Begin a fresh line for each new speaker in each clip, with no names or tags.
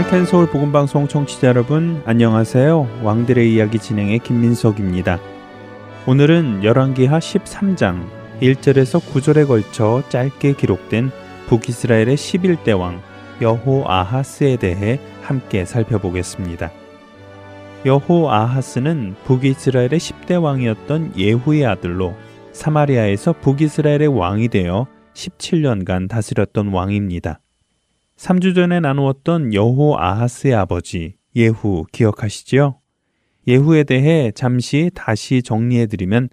할텐 서울 복음 방송 청취자 여러분 안녕하세요. 왕들의 이야기 진행의 김민석입니다. 오늘은 열왕기하 13장 1절에서 9절에 걸쳐 짧게 기록된 북이스라엘의 11대 왕 여호아하스에 대해 함께 살펴보겠습니다. 여호아하스는 북이스라엘의 10대 왕이었던 예후의 아들로 사마리아에서 북이스라엘의 왕이 되어 17년간 다스렸던 왕입니다. 3주 전에 나누었던 여호 아하스의 아버지 예후 기억하시죠? 예후에 대해 잠시 다시 정리해드리면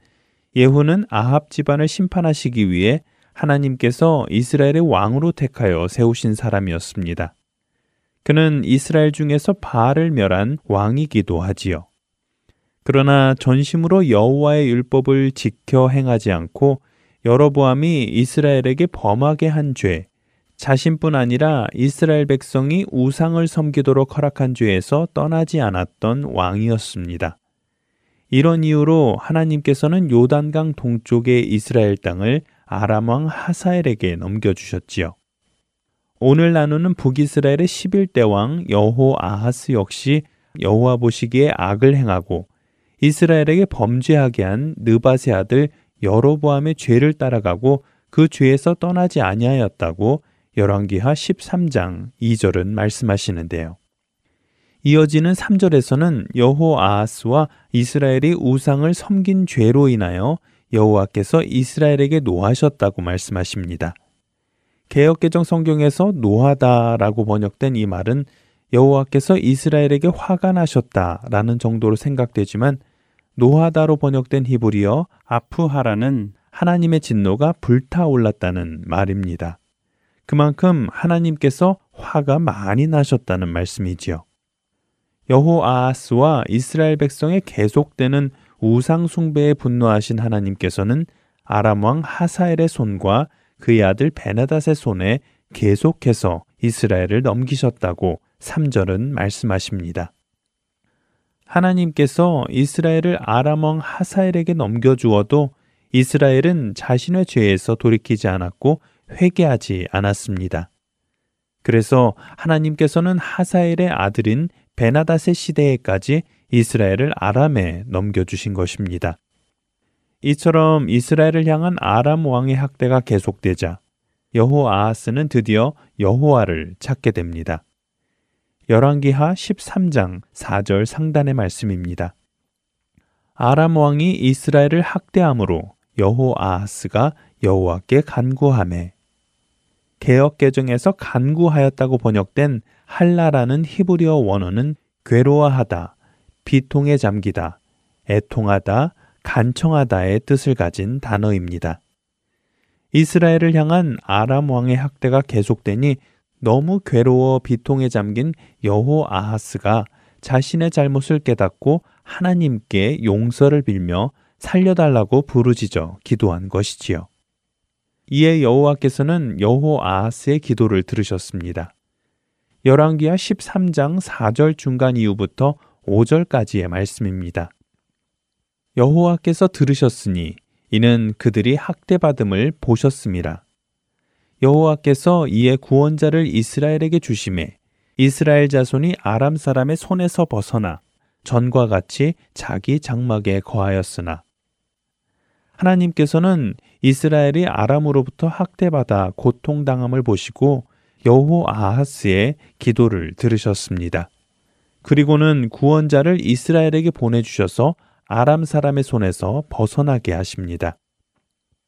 예후는 아합 집안을 심판하시기 위해 하나님께서 이스라엘의 왕으로 택하여 세우신 사람이었습니다. 그는 이스라엘 중에서 바알을 멸한 왕이기도 하지요. 그러나 전심으로 여호와의 율법을 지켜 행하지 않고 여러보암이 이스라엘에게 범하게 한 죄 자신뿐 아니라 이스라엘 백성이 우상을 섬기도록 허락한 죄에서 떠나지 않았던 왕이었습니다. 이런 이유로 하나님께서는 요단강 동쪽의 이스라엘 땅을 아람 왕 하사엘에게 넘겨주셨지요. 오늘 나누는 북이스라엘의 11대 왕 여호 아하스 역시 여호와 보시기에 악을 행하고 이스라엘에게 범죄하게 한 느바세 아들 여로보암의 죄를 따라가고 그 죄에서 떠나지 아니하였다고 열왕기하 13장 2절은 말씀하시는데요. 이어지는 3절에서는 여호아하스와 이스라엘이 우상을 섬긴 죄로 인하여 여호와께서 이스라엘에게 노하셨다고 말씀하십니다. 개혁개정 성경에서 노하다라고 번역된 이 말은 여호와께서 이스라엘에게 화가 나셨다라는 정도로 생각되지만 노하다로 번역된 히브리어 아프하라는 하나님의 진노가 불타올랐다는 말입니다. 그만큼 하나님께서 화가 많이 나셨다는 말씀이지요. 여호아하스와 이스라엘 백성의 계속되는 우상 숭배에 분노하신 하나님께서는 아람 왕 하사엘의 손과 그의 아들 베나닷의 손에 계속해서 이스라엘을 넘기셨다고 3절은 말씀하십니다. 하나님께서 이스라엘을 아람 왕 하사엘에게 넘겨 주어도 이스라엘은 자신의 죄에서 돌이키지 않았고 회개하지 않았습니다. 그래서 하나님께서는 하사엘의 아들인 베나닷의 시대에까지 이스라엘을 아람에 넘겨주신 것입니다. 이처럼 이스라엘을 향한 아람 왕의 학대가 계속되자 여호아하스는 드디어 여호와를 찾게 됩니다. 열왕기하 13장 4절 상단의 말씀입니다. 아람 왕이 이스라엘을 학대함으로 여호아하스가 여호와께 간구하매 개혁 개정에서 간구하였다고 번역된 할라라는 히브리어 원어는 괴로워하다, 비통에 잠기다, 애통하다, 간청하다의 뜻을 가진 단어입니다. 이스라엘을 향한 아람 왕의 학대가 계속되니 너무 괴로워 비통에 잠긴 여호 아하스가 자신의 잘못을 깨닫고 하나님께 용서를 빌며 살려달라고 부르짖어 기도한 것이지요. 이에 여호와께서는 여호아하스의 기도를 들으셨습니다. 열왕기하 13장 4절 중간 이후부터 5절까지의 말씀입니다. 여호와께서 들으셨으니 이는 그들이 학대받음을 보셨습니다. 여호와께서 이에 구원자를 이스라엘에게 주심에 이스라엘 자손이 아람 사람의 손에서 벗어나 전과 같이 자기 장막에 거하였으나 하나님께서는 이스라엘이 아람으로부터 학대받아 고통당함을 보시고 여호 아하스의 기도를 들으셨습니다. 그리고는 구원자를 이스라엘에게 보내주셔서 아람 사람의 손에서 벗어나게 하십니다.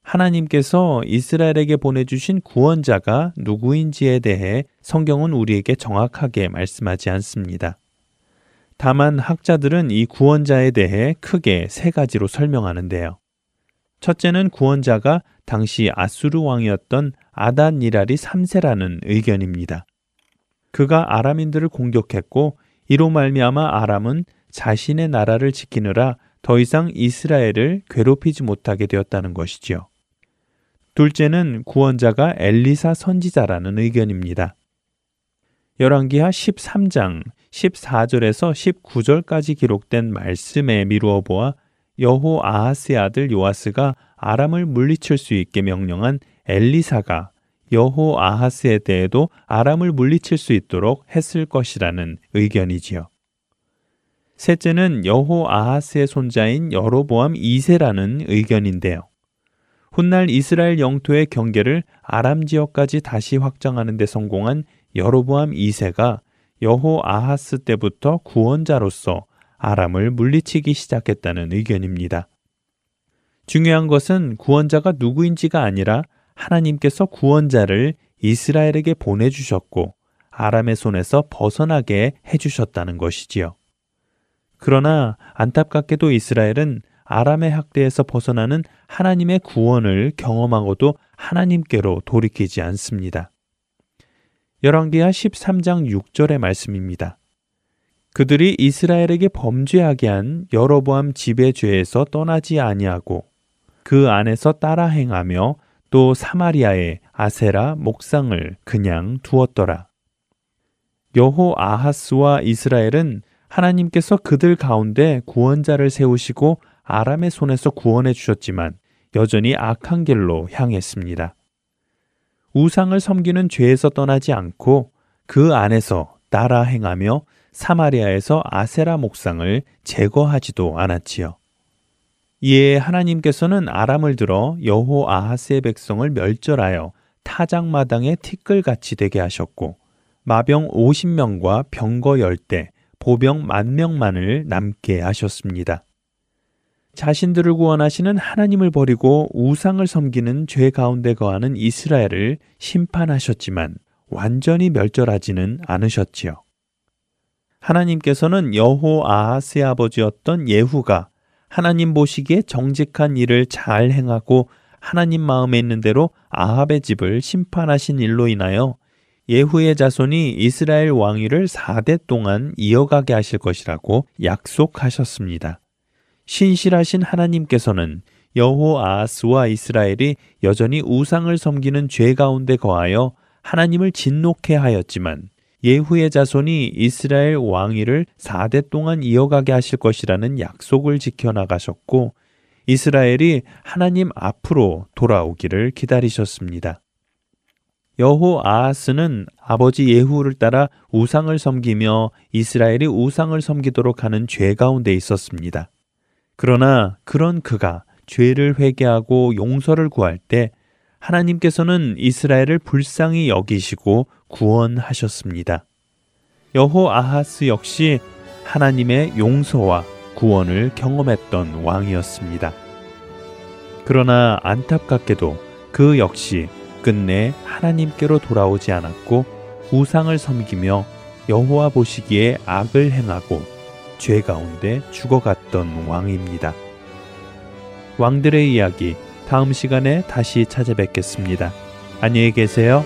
하나님께서 이스라엘에게 보내주신 구원자가 누구인지에 대해 성경은 우리에게 정확하게 말씀하지 않습니다. 다만 학자들은 이 구원자에 대해 크게 세 가지로 설명하는데요. 첫째는 구원자가 당시 아수르 왕이었던 아단니랄이 3세라는 의견입니다. 그가 아람인들을 공격했고 이로 말미암아 아람은 자신의 나라를 지키느라 더 이상 이스라엘을 괴롭히지 못하게 되었다는 것이지요. 둘째는 구원자가 엘리사 선지자라는 의견입니다. 열왕기하 13장 14절에서 19절까지 기록된 말씀에 미루어 보아 여호 아하스의 아들 요아스가 아람을 물리칠 수 있게 명령한 엘리사가 여호 아하스에 대해도 아람을 물리칠 수 있도록 했을 것이라는 의견이지요. 셋째는 여호 아하스의 손자인 여로보암 2세라는 의견인데요. 훗날 이스라엘 영토의 경계를 아람 지역까지 다시 확장하는 데 성공한 여로보암 2세가 여호 아하스 때부터 구원자로서 아람을 물리치기 시작했다는 의견입니다. 중요한 것은 구원자가 누구인지가 아니라 하나님께서 구원자를 이스라엘에게 보내주셨고 아람의 손에서 벗어나게 해주셨다는 것이지요. 그러나 안타깝게도 이스라엘은 아람의 학대에서 벗어나는 하나님의 구원을 경험하고도 하나님께로 돌이키지 않습니다. 열왕기하 13장 6절의 말씀입니다. 그들이 이스라엘에게 범죄하게 한 여로보암 집의 죄에서 떠나지 아니하고 그 안에서 따라 행하며 또 사마리아의 아세라 목상을 그냥 두었더라. 여호 아하스와 이스라엘은 하나님께서 그들 가운데 구원자를 세우시고 아람의 손에서 구원해 주셨지만 여전히 악한 길로 향했습니다. 우상을 섬기는 죄에서 떠나지 않고 그 안에서 따라 행하며 사마리아에서 아세라 목상을 제거하지도 않았지요. 이에 하나님께서는 아람을 들어 여호 아하스의 백성을 멸절하여 타작마당에 티끌같이 되게 하셨고 마병 50명과 병거 10대, 보병 만 명만을 남게 하셨습니다. 자신들을 구원하시는 하나님을 버리고 우상을 섬기는 죄 가운데 거하는 이스라엘을 심판하셨지만 완전히 멸절하지는 않으셨지요. 하나님께서는 여호 아하스의 아버지였던 예후가 하나님 보시기에 정직한 일을 잘 행하고 하나님 마음에 있는 대로 아합의 집을 심판하신 일로 인하여 예후의 자손이 이스라엘 왕위를 4대 동안 이어가게 하실 것이라고 약속하셨습니다. 신실하신 하나님께서는 여호 아하스와 이스라엘이 여전히 우상을 섬기는 죄 가운데 거하여 하나님을 진노케 하였지만 예후의 자손이 이스라엘 왕위를 4대 동안 이어가게 하실 것이라는 약속을 지켜나가셨고 이스라엘이 하나님 앞으로 돌아오기를 기다리셨습니다. 여호 아하스는 아버지 예후를 따라 우상을 섬기며 이스라엘이 우상을 섬기도록 하는 죄 가운데 있었습니다. 그러나 그런 그가 죄를 회개하고 용서를 구할 때 하나님께서는 이스라엘을 불쌍히 여기시고 구원하셨습니다. 여호 아하스 역시 하나님의 용서와 구원을 경험했던 왕이었습니다. 그러나 안타깝게도 그 역시 끝내 하나님께로 돌아오지 않았고 우상을 섬기며 여호와 보시기에 악을 행하고 죄 가운데 죽어갔던 왕입니다. 왕들의 이야기 다음 시간에 다시 찾아뵙겠습니다. 안녕히 계세요.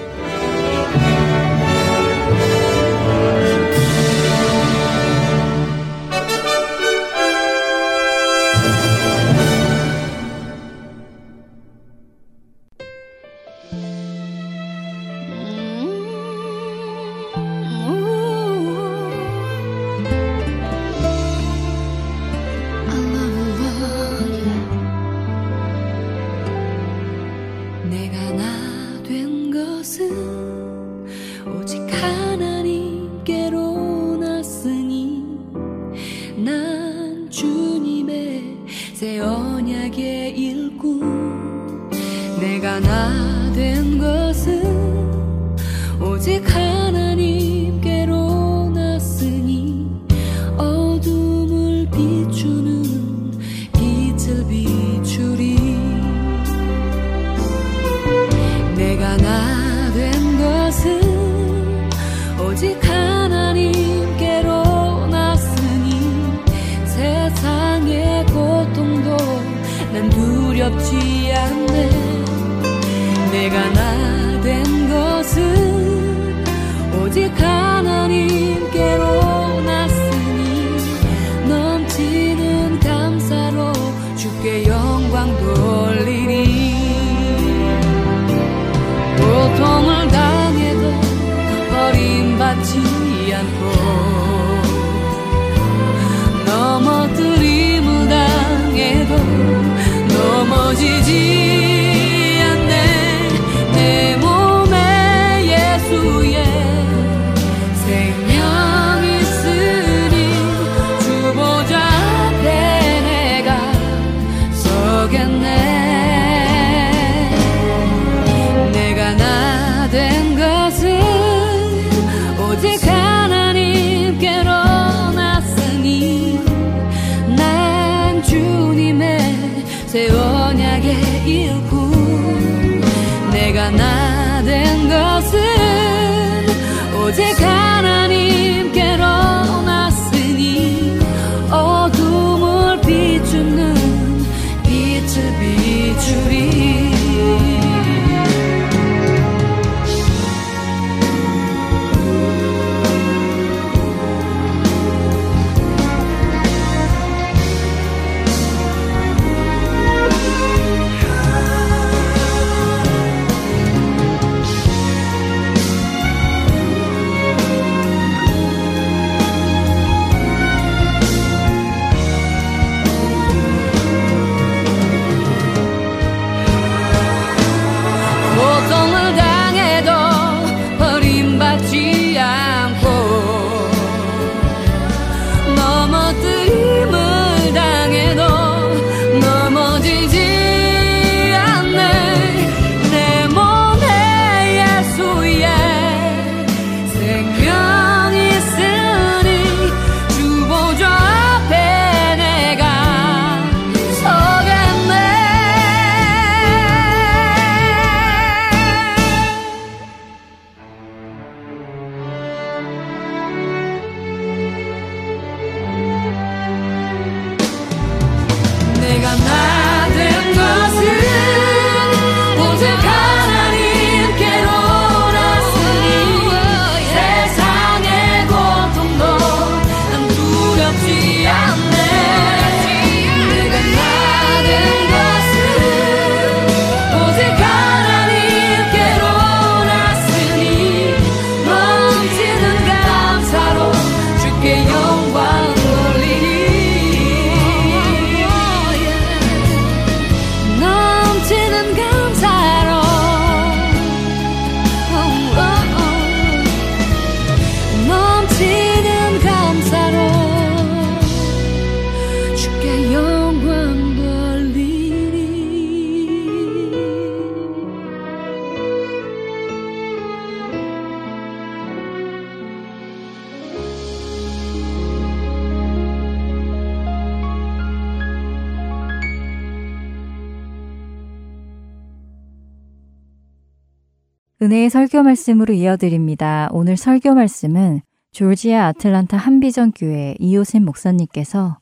말씀으로 이어드립니다. 오늘 설교 말씀은 졸지아 아틀란타 한비전 교회 이호신 목사님께서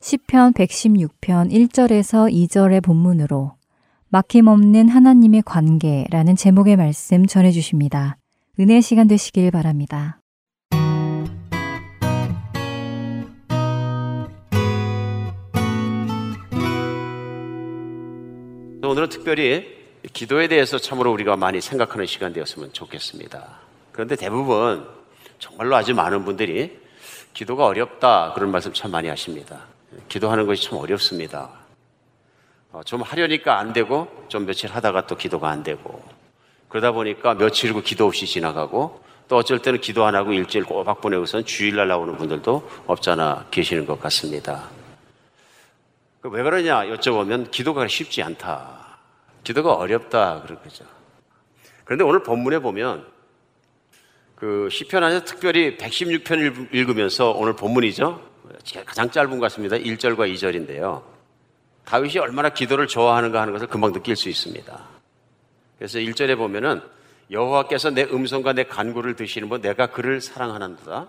시편 116편 1절에서 2절의 본문으로 막힘없는 하나님의 관계라는 제목의 말씀 전해 주십니다. 은혜 시간 되시길 바랍니다.
오늘은 특별히 기도에 대해서 참으로 우리가 많이 생각하는 시간 되었으면 좋겠습니다. 그런데 대부분 정말로 아주 많은 분들이 기도가 어렵다 그런 말씀 참 많이 하십니다. 기도하는 것이 참 어렵습니다. 어, 좀 하려니까 안 되고 좀 며칠 하다가 또 기도가 안 되고 그러다 보니까 며칠이고 기도 없이 지나가고 또 어쩔 때는 기도 안 하고 일주일 꼬박 보내고선 주일날 나오는 분들도 없잖아 계시는 것 같습니다. 그왜 그러냐 여쭤보면 기도가 쉽지 않다. 기도가 어렵다 그런 거죠. 그런데 오늘 본문에 보면 그 시편 안에서 특별히 116편 읽으면서 오늘 본문이죠. 가장 짧은 것 같습니다. 1절과 2절인데요. 다윗이 얼마나 기도를 좋아하는가 하는 것을 금방 느낄 수 있습니다. 그래서 1절에 보면은 여호와께서 내 음성과 내 간구를 드시는 분 내가 그를 사랑하는도다.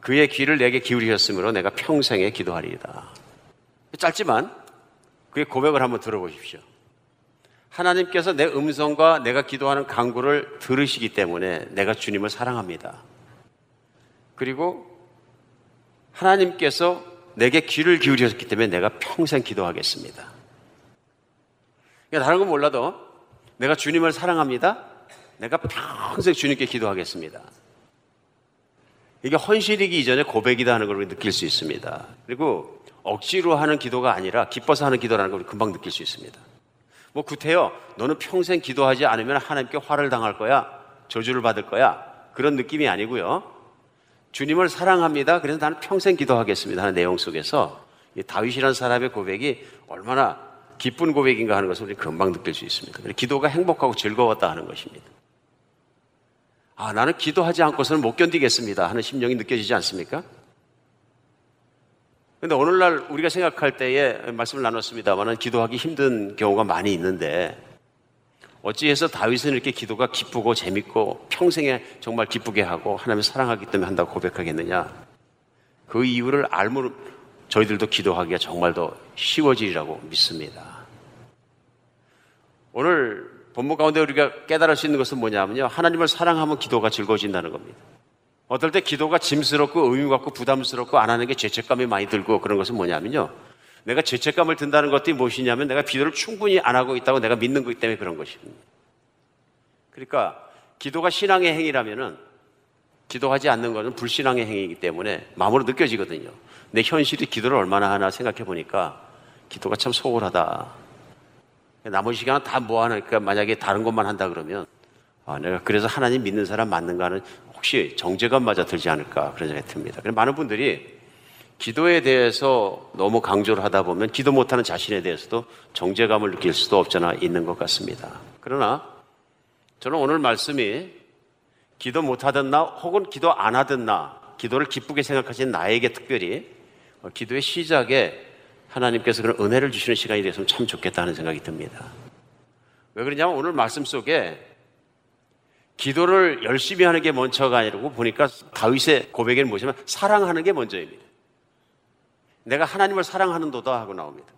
그의 귀를 내게 기울이셨으므로 내가 평생에 기도하리이다. 짧지만 그의 고백을 한번 들어보십시오. 하나님께서 내 음성과 내가 기도하는 간구를 들으시기 때문에 내가 주님을 사랑합니다. 그리고 하나님께서 내게 귀를 기울이셨기 때문에 내가 평생 기도하겠습니다. 그러니까 다른 건 몰라도 내가 주님을 사랑합니다. 내가 평생 주님께 기도하겠습니다. 이게 헌실이기 이전에 고백이다 하는 걸 느낄 수 있습니다. 그리고 억지로 하는 기도가 아니라 기뻐서 하는 기도라는 걸 금방 느낄 수 있습니다. 뭐 구태여 너는 평생 기도하지 않으면 하나님께 화를 당할 거야. 저주를 받을 거야. 그런 느낌이 아니고요. 주님을 사랑합니다. 그래서 나는 평생 기도하겠습니다. 하는 내용 속에서 이 다윗이라는 사람의 고백이 얼마나 기쁜 고백인가 하는 것을 우리 금방 느낄 수 있습니다. 기도가 행복하고 즐거웠다 하는 것입니다. 아, 나는 기도하지 않고서는 못 견디겠습니다. 하는 심령이 느껴지지 않습니까? 근데 오늘날 우리가 생각할 때에 말씀을 나눴습니다만은 기도하기 힘든 경우가 많이 있는데 어찌해서 다윗은 이렇게 기도가 기쁘고 재밌고 평생에 정말 기쁘게 하고 하나님을 사랑하기 때문에 한다고 고백하겠느냐? 그 이유를 알면 저희들도 기도하기가 정말 더 쉬워지리라고 믿습니다. 오늘 본문 가운데 우리가 깨달을 수 있는 것은 뭐냐면요. 하나님을 사랑하면 기도가 즐거워진다는 겁니다. 어떨 때 기도가 짐스럽고 의미 갖고 부담스럽고 안 하는 게 죄책감이 많이 들고 그런 것은 뭐냐면요. 내가 죄책감을 든다는 것들이 무엇이냐면 내가 기도를 충분히 안 하고 있다고 내가 믿는 거기 때문에 그런 것입니다. 그러니까 기도가 신앙의 행위라면은 기도하지 않는 것은 불신앙의 행위이기 때문에 마음으로 느껴지거든요. 내 현실이 기도를 얼마나 하나 생각해 보니까 기도가 참 소홀하다. 나머지 시간은 다 뭐 하니까 만약에 다른 것만 한다 그러면 아, 내가 그래서 하나님 믿는 사람 맞는가 하는 혹시 정죄감 맞아 들지 않을까 그런 생각이 듭니다. 많은 분들이 기도에 대해서 너무 강조를 하다 보면 기도 못하는 자신에 대해서도 정죄감을 느낄 수도 없잖아 있는 것 같습니다. 그러나 저는 오늘 말씀이 기도 못하던 나 혹은 기도 안 하던 나 기도를 기쁘게 생각하신 나에게 특별히 기도의 시작에 하나님께서 그런 은혜를 주시는 시간이 됐으면 참 좋겠다는 생각이 듭니다. 왜 그러냐면 오늘 말씀 속에 기도를 열심히 하는 게 먼저가 아니고 보니까 다윗의 고백에는 뭐냐면 사랑하는 게 먼저입니다. 내가 하나님을 사랑하는 도다 하고 나옵니다.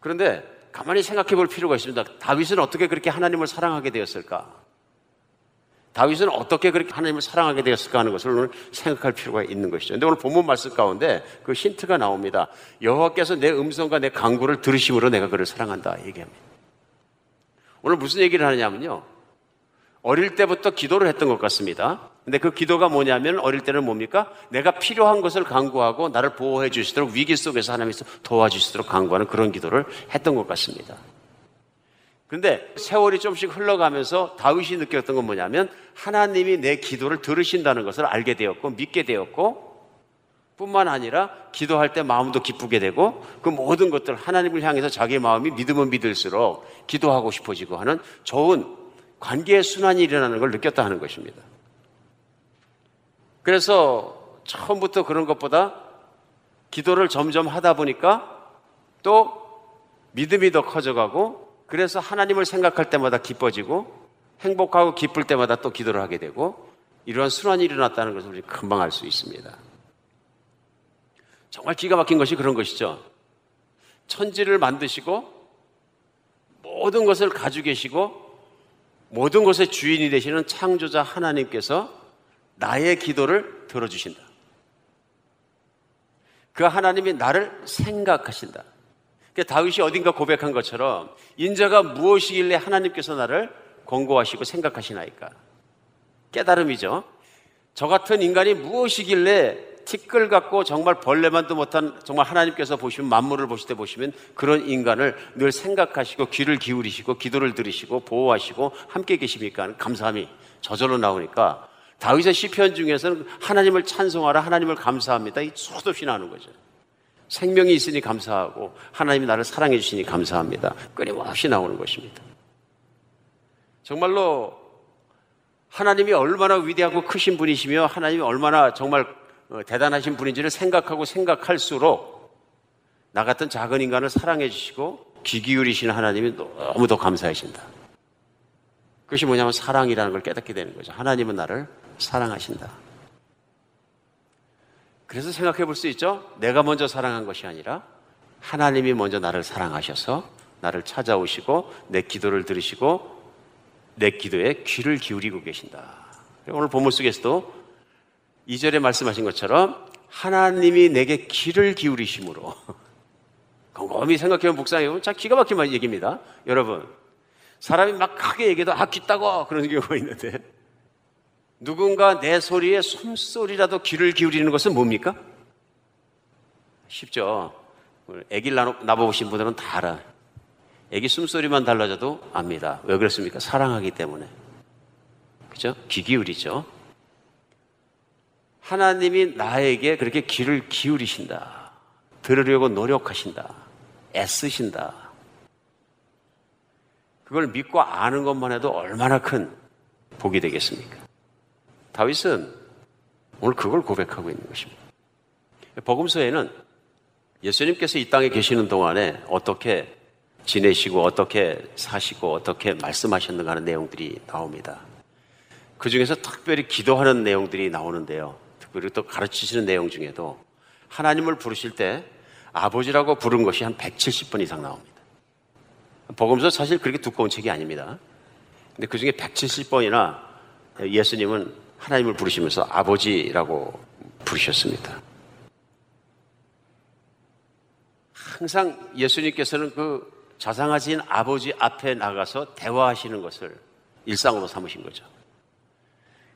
그런데 가만히 생각해 볼 필요가 있습니다. 다윗은 어떻게 그렇게 하나님을 사랑하게 되었을까? 다윗은 어떻게 그렇게 하나님을 사랑하게 되었을까 하는 것을 오늘 생각할 필요가 있는 것이죠. 근데 오늘 본문 말씀 가운데 그 힌트가 나옵니다. 여호와께서 내 음성과 내 강구를 들으심으로 내가 그를 사랑한다 얘기합니다. 오늘 무슨 얘기를 하느냐면요. 어릴 때부터 기도를 했던 것 같습니다. 근데 그 기도가 뭐냐면 어릴 때는 뭡니까? 내가 필요한 것을 강구하고 나를 보호해 주시도록 위기 속에서 하나님께서 도와주시도록 강구하는 그런 기도를 했던 것 같습니다. 근데 세월이 좀씩 흘러가면서 다윗이 느꼈던 건 뭐냐면 하나님이 내 기도를 들으신다는 것을 알게 되었고 믿게 되었고 뿐만 아니라 기도할 때 마음도 기쁘게 되고 그 모든 것들 하나님을 향해서 자기의 마음이 믿으면 믿을수록 기도하고 싶어지고 하는 좋은 관계의 순환이 일어나는 걸 느꼈다 하는 것입니다. 그래서 처음부터 그런 것보다 기도를 점점 하다 보니까 또 믿음이 더 커져가고 그래서 하나님을 생각할 때마다 기뻐지고 행복하고 기쁠 때마다 또 기도를 하게 되고 이러한 순환이 일어났다는 것을 우리 금방 알 수 있습니다. 정말 기가 막힌 것이 그런 것이죠. 천지를 만드시고 모든 것을 가지고 계시고 모든 것의 주인이 되시는 창조자 하나님께서 나의 기도를 들어주신다. 그 하나님이 나를 생각하신다. 그러니까 다윗이 어딘가 고백한 것처럼 인자가 무엇이길래 하나님께서 나를 권고하시고 생각하시나이까? 깨달음이죠. 저 같은 인간이 무엇이길래 티끌 같고 정말 벌레만도 못한 정말 하나님께서 보시면 만물을 보실 때 보시면 그런 인간을 늘 생각하시고 귀를 기울이시고 기도를 들으시고 보호하시고 함께 계십니까? 감사함이 저절로 나오니까 다윗의 시편 중에서는 하나님을 찬송하라 하나님을 감사합니다. 이 수도 없이 나오는 거죠. 생명이 있으니 감사하고 하나님이 나를 사랑해 주시니 감사합니다. 끊임없이 나오는 것입니다. 정말로 하나님이 얼마나 위대하고 크신 분이시며 하나님이 얼마나 정말 어, 대단하신 분인지를 생각하고 생각할수록 나 같은 작은 인간을 사랑해 주시고 귀 기울이시는 하나님이 너무 더 감사하신다. 그것이 뭐냐면 사랑이라는 걸 깨닫게 되는 거죠. 하나님은 나를 사랑하신다. 그래서 생각해 볼 수 있죠. 내가 먼저 사랑한 것이 아니라 하나님이 먼저 나를 사랑하셔서 나를 찾아오시고 내 기도를 들으시고 내 기도에 귀를 기울이고 계신다. 오늘 본문 속에서도 이절에 말씀하신 것처럼 하나님이 내게 귀를 기울이심으로 곰곰이 생각해보면 묵상해보면 참 기가 막힌 얘기입니다. 여러분, 사람이 막 크게 얘기해도 아, 귀따고 그런 경우가 있는데 누군가 내 소리에 숨소리라도 귀를 기울이는 것은 뭡니까? 쉽죠. 애기를 낳아보신 분들은 다 알아. 애기 숨소리만 달라져도 압니다. 왜 그렇습니까? 사랑하기 때문에. 그죠? 귀 기울이죠. 하나님이 나에게 그렇게 귀를 기울이신다. 들으려고 노력하신다. 애쓰신다. 그걸 믿고 아는 것만 해도 얼마나 큰 복이 되겠습니까? 다윗은 오늘 그걸 고백하고 있는 것입니다. 복음서에는 예수님께서 이 땅에 계시는 동안에 어떻게 지내시고 어떻게 사시고 어떻게 말씀하셨는가 하는 내용들이 나옵니다. 그 중에서 특별히 기도하는 내용들이 나오는데요. 특별히 또 가르치시는 내용 중에도 하나님을 부르실 때 아버지라고 부른 것이 한 170번 이상 나옵니다. 복음서 사실 그렇게 두꺼운 책이 아닙니다. 근데 그 중에 170번이나 예수님은 하나님을 부르시면서 아버지라고 부르셨습니다. 항상 예수님께서는 그 자상하신 아버지 앞에 나가서 대화하시는 것을 일상으로 삼으신 거죠.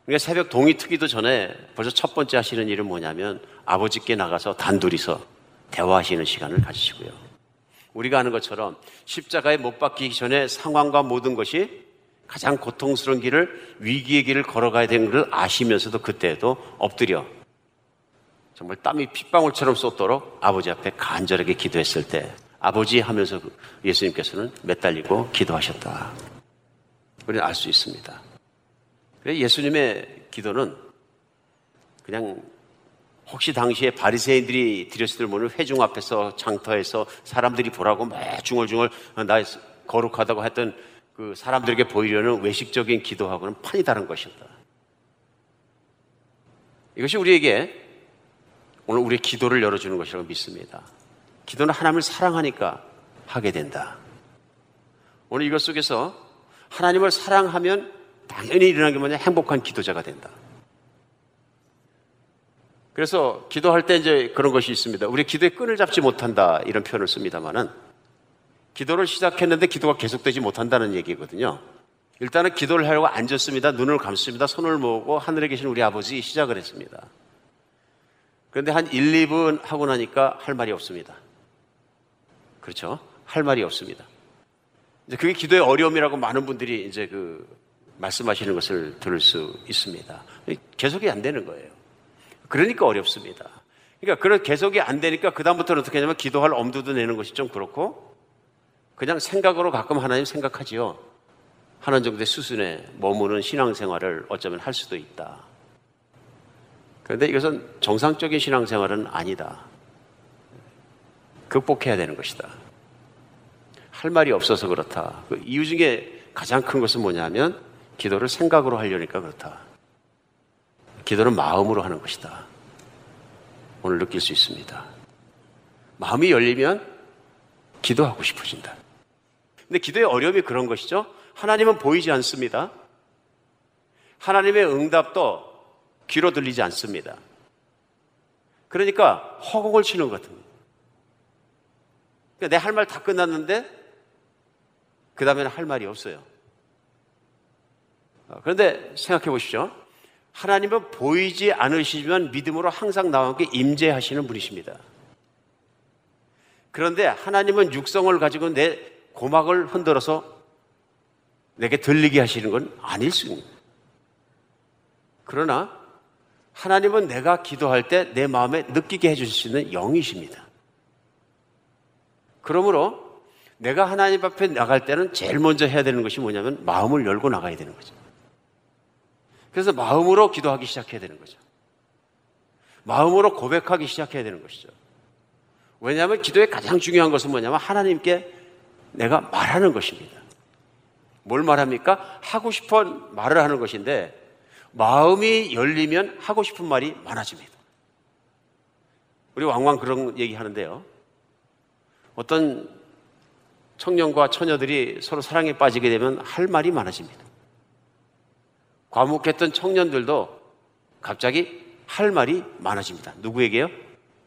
그러니까 새벽 동이 트기도 전에 벌써 첫 번째 하시는 일은 뭐냐면 아버지께 나가서 단둘이서 대화하시는 시간을 가지시고요. 우리가 아는 것처럼 십자가에 못 박히기 전에 상황과 모든 것이 가장 고통스러운 길을 위기의 길을 걸어가야 되는 걸 아시면서도 그때에도 엎드려 정말 땀이 핏방울처럼 쏟도록 아버지 앞에 간절하게 기도했을 때 아버지 하면서 예수님께서는 매달리고 기도하셨다. 우리는 알 수 있습니다. 예수님의 기도는 그냥 혹시 당시에 바리새인들이 드렸을 모르는 회중 앞에서 장터에서 사람들이 보라고 막 중얼중얼 나 거룩하다고 했던 그 사람들에게 보이려는 외식적인 기도하고는 판이 다른 것이었다. 이것이 우리에게 오늘 우리의 기도를 열어주는 것이라고 믿습니다. 기도는 하나님을 사랑하니까 하게 된다. 오늘 이것 속에서 하나님을 사랑하면 당연히 일어나는 게 뭐냐? 행복한 기도자가 된다. 그래서 기도할 때 이제 그런 것이 있습니다. 우리 기도에 끈을 잡지 못한다 이런 표현을 씁니다만은 기도를 시작했는데 기도가 계속되지 못한다는 얘기거든요. 일단은 기도를 하려고 앉았습니다. 눈을 감습니다. 손을 모으고 하늘에 계신 우리 아버지 시작을 했습니다. 그런데 한 1, 2분 하고 나니까 할 말이 없습니다. 그렇죠? 할 말이 없습니다. 이제 그게 기도의 어려움이라고 많은 분들이 이제 그 말씀하시는 것을 들을 수 있습니다. 계속이 안 되는 거예요. 그러니까 어렵습니다. 그러니까 그런 계속이 안 되니까 그다음부터는 어떻게 하냐면 기도할 엄두도 내는 것이 좀 그렇고 그냥 생각으로 가끔 하나님 생각하지요. 하는 정도의 수준에 머무는 신앙생활을 어쩌면 할 수도 있다. 그런데 이것은 정상적인 신앙생활은 아니다. 극복해야 되는 것이다. 할 말이 없어서 그렇다. 그 이유 중에 가장 큰 것은 뭐냐면 기도를 생각으로 하려니까 그렇다. 기도는 마음으로 하는 것이다. 오늘 느낄 수 있습니다. 마음이 열리면 기도하고 싶어진다. 근데 기도의 어려움이 그런 것이죠. 하나님은 보이지 않습니다. 하나님의 응답도 귀로 들리지 않습니다. 그러니까 허공을 치는 것 같은 그러니까 내할 말 다 끝났는데 그 다음에는 할 말이 없어요. 어, 그런데 생각해 보십시오. 하나님은 보이지 않으시지만 믿음으로 항상 나와 함께 임재하시는 분이십니다. 그런데 하나님은 육성을 가지고 내 고막을 흔들어서 내게 들리게 하시는 건 아닐 수 있습니다. 그러나 하나님은 내가 기도할 때 내 마음에 느끼게 해주실 수 있는 영이십니다. 그러므로 내가 하나님 앞에 나갈 때는 제일 먼저 해야 되는 것이 뭐냐면 마음을 열고 나가야 되는 거죠. 그래서 마음으로 기도하기 시작해야 되는 거죠. 마음으로 고백하기 시작해야 되는 것이죠. 왜냐하면 기도의 가장 중요한 것은 뭐냐면 하나님께 내가 말하는 것입니다. 뭘 말합니까? 하고 싶어 말을 하는 것인데 마음이 열리면 하고 싶은 말이 많아집니다. 우리 왕왕 그런 얘기 하는데요. 어떤 청년과 처녀들이 서로 사랑에 빠지게 되면 할 말이 많아집니다. 과묵했던 청년들도 갑자기 할 말이 많아집니다. 누구에게요?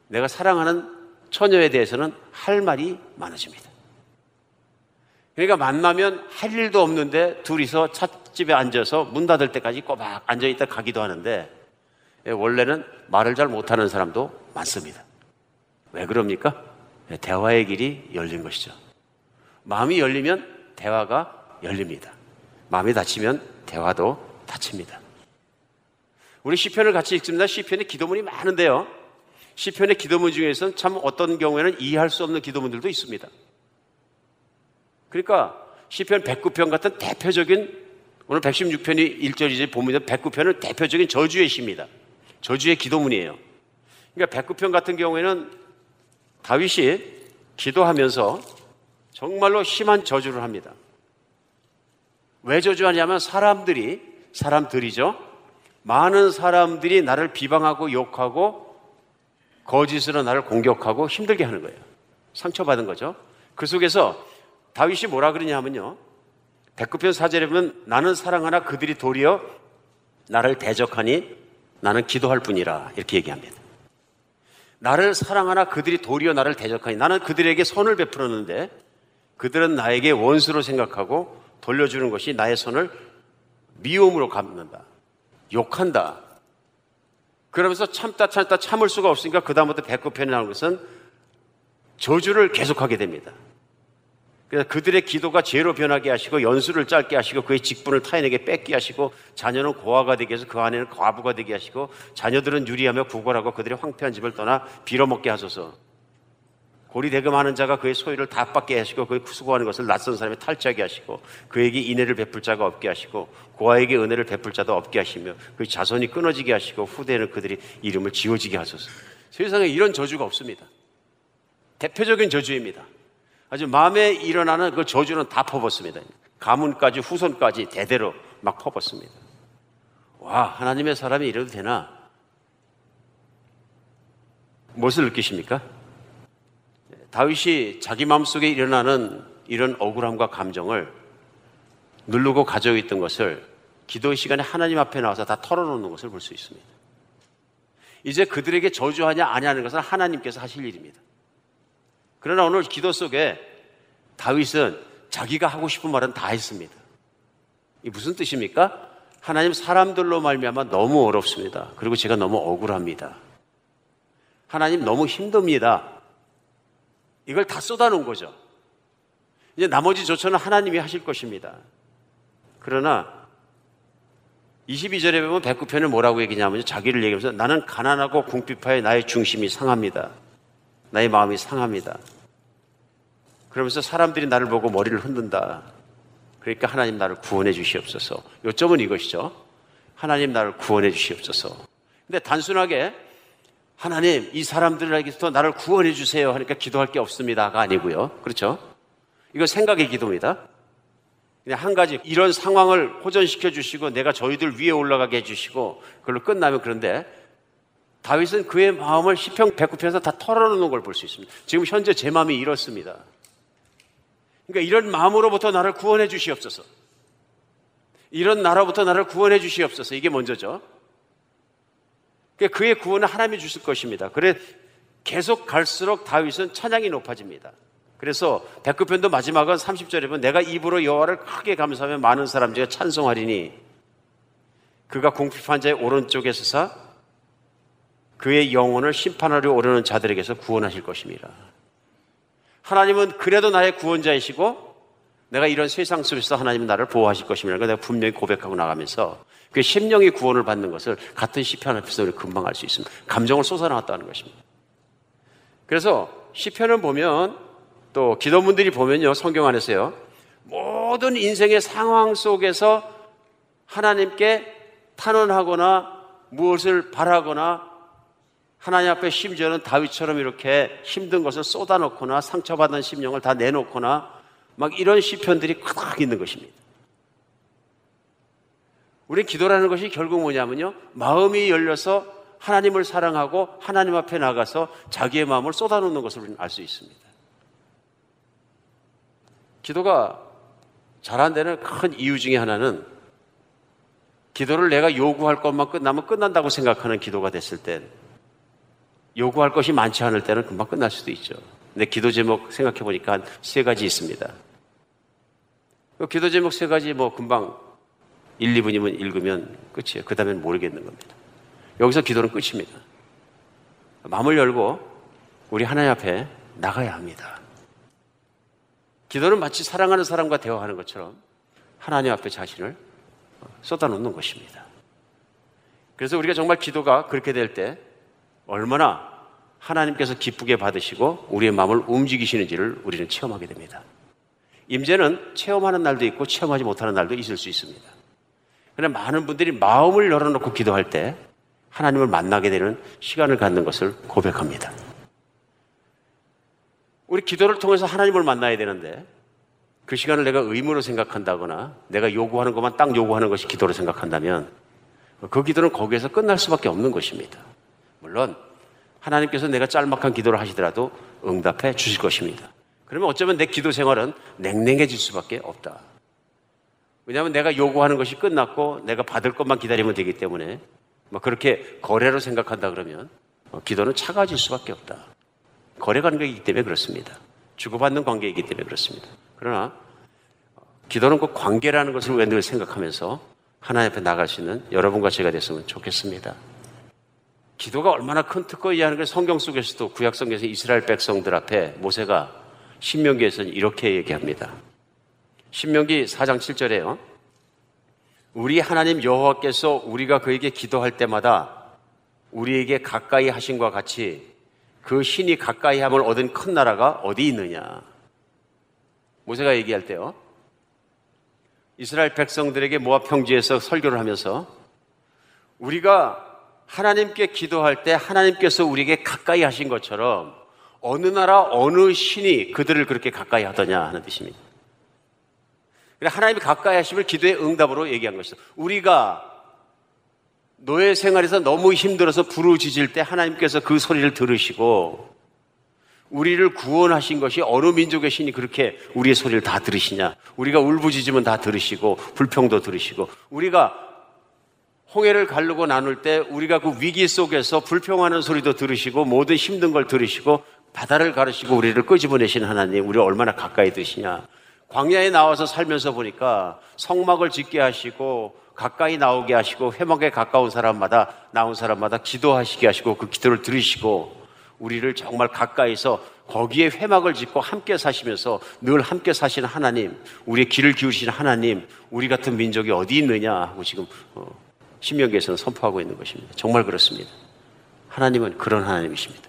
내가 사랑하는 처녀에 대해서는 할 말이 많아집니다. 그러니까 만나면 할 일도 없는데 둘이서 찻집에 앉아서 문 닫을 때까지 꼬박 앉아있다 가기도 하는데 예, 원래는 말을 잘 못하는 사람도 많습니다. 왜 그럽니까? 예, 대화의 길이 열린 것이죠. 마음이 열리면 대화가 열립니다. 마음이 닫히면 대화도 닫힙니다. 우리 시편을 같이 읽습니다. 시편에 기도문이 많은데요. 시편의 기도문 중에서는 참 어떤 경우에는 이해할 수 없는 기도문들도 있습니다. 그러니까 시편 109편 같은 대표적인 오늘 116편이 1절이지 보면 109편은 대표적인 저주의 시입니다. 저주의 기도문이에요. 그러니까 109편 같은 경우에는 다윗이 기도하면서 정말로 심한 저주를 합니다. 왜 저주하냐면 사람들이 사람들이죠. 많은 사람들이 나를 비방하고 욕하고 거짓으로 나를 공격하고 힘들게 하는 거예요. 상처받은 거죠. 그 속에서 다윗이 뭐라 그러냐면요. 백구편 사절에 보면 나는 사랑하나 그들이 도리어 나를 대적하니 나는 기도할 뿐이라 이렇게 얘기합니다. 나를 사랑하나 그들이 도리어 나를 대적하니 나는 그들에게 선을 베풀었는데 그들은 나에게 원수로 생각하고 돌려주는 것이 나의 손을 미움으로 갚는다. 욕한다. 그러면서 참다 참다 참을 수가 없으니까 그다음부터 백구편에 나오는 것은 저주를 계속하게 됩니다. 그래서 그들의 기도가 죄로 변하게 하시고 연수를 짧게 하시고 그의 직분을 타인에게 뺏게 하시고 자녀는 고아가 되게 해서 그 안에는 과부가 되게 하시고 자녀들은 유리하며 구걸하고 그들의 황폐한 집을 떠나 빌어먹게 하소서. 고리 대금하는 자가 그의 소유를 다 받게 하시고 그의 수고하는 것을 낯선 사람이 탈취하게 하시고 그에게 인애를 베풀 자가 없게 하시고 고아에게 은혜를 베풀 자도 없게 하시며 그의 자손이 끊어지게 하시고 후대에는 그들이 이름을 지워지게 하소서. 세상에 이런 저주가 없습니다. 대표적인 저주입니다. 아주 마음에 일어나는 그 저주는 다 퍼붓습니다. 가문까지 후손까지 대대로 막 퍼붓습니다. 와, 하나님의 사람이 이래도 되나? 무엇을 느끼십니까? 다윗이 자기 마음속에 일어나는 이런 억울함과 감정을 누르고 가지고 있던 것을 기도의 시간에 하나님 앞에 나와서 다 털어놓는 것을 볼 수 있습니다. 이제 그들에게 저주하냐 아냐는 것은 하나님께서 하실 일입니다. 그러나 오늘 기도 속에 다윗은 자기가 하고 싶은 말은 다 했습니다. 이 무슨 뜻입니까? 하나님 사람들로 말미암아 너무 어렵습니다. 그리고 제가 너무 억울합니다. 하나님 너무 힘듭니다. 이걸 다 쏟아놓은 거죠. 이제 나머지 조처는 하나님이 하실 것입니다. 그러나 22절에 보면 백구편을 뭐라고 얘기냐면 자기를 얘기하면서 나는 가난하고 궁핍하여 나의 중심이 상합니다. 나의 마음이 상합니다. 그러면서 사람들이 나를 보고 머리를 흔든다. 그러니까 하나님 나를 구원해 주시옵소서. 요점은 이것이죠. 하나님 나를 구원해 주시옵소서. 근데 단순하게 하나님 이 사람들에게서 나를 구원해 주세요 하니까 기도할 게 없습니다가 아니고요. 그렇죠? 이거 생각의 기도입니다. 그냥 한 가지 이런 상황을 호전시켜 주시고 내가 저희들 위에 올라가게 해 주시고 그걸로 끝나면 그런데 다윗은 그의 마음을 시편 109편에서 다 털어놓는 걸 볼 수 있습니다. 지금 현재 제 마음이 이렇습니다. 그러니까 이런 마음으로부터 나를 구원해 주시옵소서. 이런 나라부터 나를 구원해 주시옵소서. 이게 먼저죠. 그러니까 그의 구원은 하나님이 주실 것입니다. 그래 계속 갈수록 다윗은 찬양이 높아집니다. 그래서 백급편도 마지막은 30절에 보면 내가 입으로 여호와를 크게 감사하며 많은 사람들이 찬송하리니 그가 궁핍한 자의 오른쪽에 서사 그의 영혼을 심판하려 오르는 자들에게서 구원하실 것입니다. 하나님은 그래도 나의 구원자이시고 내가 이런 세상 속에서 하나님은 나를 보호하실 것입니다. 내가 분명히 고백하고 나가면서 그 심령의 구원을 받는 것을 같은 시편 앞에서 우리 금방 알 수 있습니다. 감정을 쏟아나왔다는 것입니다. 그래서 시편을 보면 또 기도문들이 보면요 성경 안에서요 모든 인생의 상황 속에서 하나님께 탄원하거나 무엇을 바라거나 하나님 앞에 심지어는 다윗처럼 이렇게 힘든 것을 쏟아놓거나 상처받은 심령을 다 내놓거나 막 이런 시편들이 크닥 있는 것입니다. 우리 기도라는 것이 결국 뭐냐면요. 마음이 열려서 하나님을 사랑하고 하나님 앞에 나가서 자기의 마음을 쏟아놓는 것을 알수 있습니다. 기도가 잘 안 되는 큰 이유 중에 하나는 기도를 내가 요구할 것만 끝나면 끝난다고 생각하는 기도가 됐을 땐 요구할 것이 많지 않을 때는 금방 끝날 수도 있죠. 근데 기도 제목 생각해 보니까 한 세 가지 있습니다. 그 기도 제목 세 가지 뭐 금방 1, 2분이면 읽으면 끝이에요. 그 다음엔 모르겠는 겁니다. 여기서 기도는 끝입니다. 마음을 열고 우리 하나님 앞에 나가야 합니다. 기도는 마치 사랑하는 사람과 대화하는 것처럼 하나님 앞에 자신을 쏟아놓는 것입니다. 그래서 우리가 정말 기도가 그렇게 될 때 얼마나 하나님께서 기쁘게 받으시고 우리의 마음을 움직이시는지를 우리는 체험하게 됩니다. 임재는 체험하는 날도 있고 체험하지 못하는 날도 있을 수 있습니다. 그러나 많은 분들이 마음을 열어놓고 기도할 때 하나님을 만나게 되는 시간을 갖는 것을 고백합니다. 우리 기도를 통해서 하나님을 만나야 되는데 그 시간을 내가 의무로 생각한다거나 내가 요구하는 것만 딱 요구하는 것이 기도로 생각한다면 그 기도는 거기에서 끝날 수밖에 없는 것입니다. 물론 하나님께서 내가 짤막한 기도를 하시더라도 응답해 주실 것입니다. 그러면 어쩌면 내 기도 생활은 냉랭해질 수밖에 없다. 왜냐하면 내가 요구하는 것이 끝났고 내가 받을 것만 기다리면 되기 때문에 뭐 그렇게 거래로 생각한다 그러면 기도는 차가워질 수밖에 없다. 거래 관계이기 때문에 그렇습니다. 주고받는 관계이기 때문에 그렇습니다. 그러나 기도는 꼭 관계라는 것을 늘 생각하면서 하나님 앞에 나갈 수 있는 여러분과 제가 됐으면 좋겠습니다. 기도가 얼마나 큰 특권이냐는 걸 성경 속에서도 구약 성경에서 이스라엘 백성들 앞에 모세가 신명기에서는 이렇게 얘기합니다. 신명기 4장 7절에요. 우리 하나님 여호와께서 우리가 그에게 기도할 때마다 우리에게 가까이 하신과 같이 그 신이 가까이 함을 얻은 큰 나라가 어디 있느냐? 모세가 얘기할 때요. 이스라엘 백성들에게 모압 평지에서 설교를 하면서 우리가 하나님께 기도할 때 하나님께서 우리에게 가까이 하신 것처럼 어느 나라 어느 신이 그들을 그렇게 가까이 하더냐 하는 뜻입니다. 하나님이 가까이 하심을 기도의 응답으로 얘기한 것이죠. 우리가 노예 생활에서 너무 힘들어서 부르짖을 때 하나님께서 그 소리를 들으시고 우리를 구원하신 것이 어느 민족의 신이 그렇게 우리의 소리를 다 들으시냐? 우리가 울부짖으면 다 들으시고 불평도 들으시고 우리가 홍해를 가르고 나눌 때 우리가 그 위기 속에서 불평하는 소리도 들으시고 모든 힘든 걸 들으시고 바다를 가르시고 우리를 끄집어내신 하나님 우리 얼마나 가까이 드시냐? 광야에 나와서 살면서 보니까 성막을 짓게 하시고 가까이 나오게 하시고 회막에 가까운 사람마다 나온 사람마다 기도하시게 하시고 그 기도를 들으시고 우리를 정말 가까이서 거기에 회막을 짓고 함께 사시면서 늘 함께 사시는 하나님, 우리의 길을 기우시는 하나님, 우리 같은 민족이 어디 있느냐 하고 지금 어, 신명기에서는 선포하고 있는 것입니다. 정말 그렇습니다. 하나님은 그런 하나님이십니다.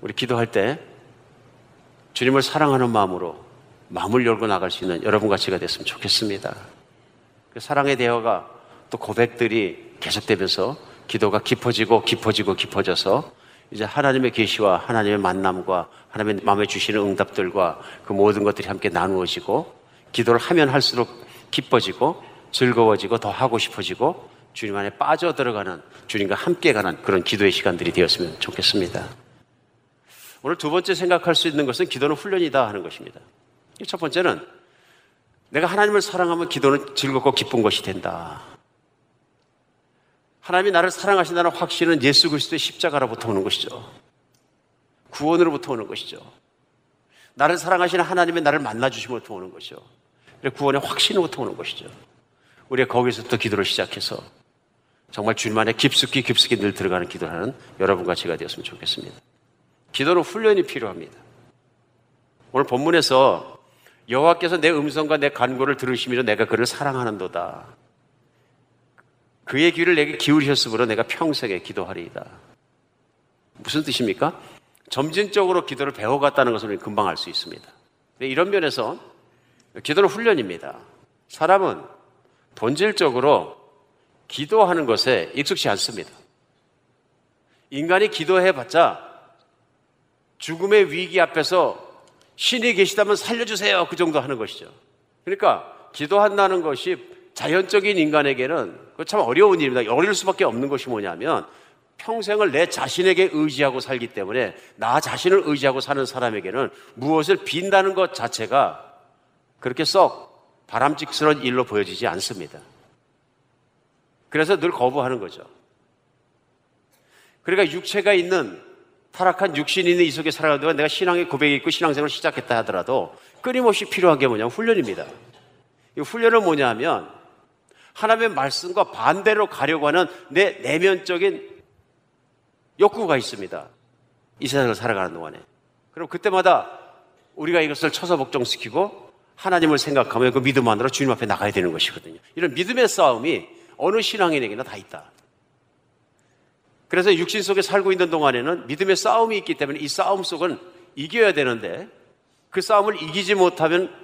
우리 기도할 때 주님을 사랑하는 마음으로 마음을 열고 나갈 수 있는 여러분 같이가 됐으면 좋겠습니다. 그 사랑의 대화가 또 고백들이 계속되면서 기도가 깊어지고 깊어지고 깊어져서 이제 하나님의 계시와 하나님의 만남과 하나님의 마음에 주시는 응답들과 그 모든 것들이 함께 나누어지고 기도를 하면 할수록 기뻐지고 즐거워지고 더 하고 싶어지고 주님 안에 빠져 들어가는 주님과 함께 가는 그런 기도의 시간들이 되었으면 좋겠습니다. 오늘 두 번째 생각할 수 있는 것은 기도는 훈련이다 하는 것입니다. 첫 번째는 내가 하나님을 사랑하면 기도는 즐겁고 기쁜 것이 된다. 하나님이 나를 사랑하신다는 확신은 예수 그리스도의 십자가로부터 오는 것이죠. 구원으로부터 오는 것이죠. 나를 사랑하시는 하나님의 나를 만나주심으로부터 오는 것이죠. 구원의 확신으로부터 오는 것이죠. 우리가 거기서부터 기도를 시작해서 정말 주님만에 깊숙이 깊숙이 늘 들어가는 기도를 하는 여러분과 제가 되었으면 좋겠습니다. 기도는 훈련이 필요합니다. 오늘 본문에서 여호와께서 내 음성과 내 간구를 들으시며 내가 그를 사랑하는도다. 그의 귀를 내게 기울이셨으므로 내가 평생에 기도하리이다. 무슨 뜻입니까? 점진적으로 기도를 배워갔다는 것을 금방 알 수 있습니다. 이런 면에서 기도는 훈련입니다. 사람은 본질적으로 기도하는 것에 익숙치 않습니다. 인간이 기도해봤자 죽음의 위기 앞에서 신이 계시다면 살려주세요. 그 정도 하는 것이죠. 그러니까 기도한다는 것이 자연적인 인간에게는 참 어려운 일입니다. 어려울 수밖에 없는 것이 뭐냐면 평생을 내 자신에게 의지하고 살기 때문에 나 자신을 의지하고 사는 사람에게는 무엇을 빈다는 것 자체가 그렇게 썩 바람직스러운 일로 보여지지 않습니다. 그래서 늘 거부하는 거죠. 그러니까 육체가 있는 타락한 육신이 있는 이 속에 살아가는 동안 내가 신앙의 고백이 있고 신앙생활을 시작했다 하더라도 끊임없이 필요한 게 뭐냐면 훈련입니다. 이 훈련은 뭐냐면 하나님의 말씀과 반대로 가려고 하는 내 내면적인 욕구가 있습니다. 이 세상을 살아가는 동안에. 그럼 그때마다 우리가 이것을 쳐서 복종시키고 하나님을 생각하며 그 믿음 안으로 주님 앞에 나가야 되는 것이거든요. 이런 믿음의 싸움이 어느 신앙인에게나 다 있다. 그래서 육신 속에 살고 있는 동안에는 믿음의 싸움이 있기 때문에 이 싸움 속은 이겨야 되는데 그 싸움을 이기지 못하면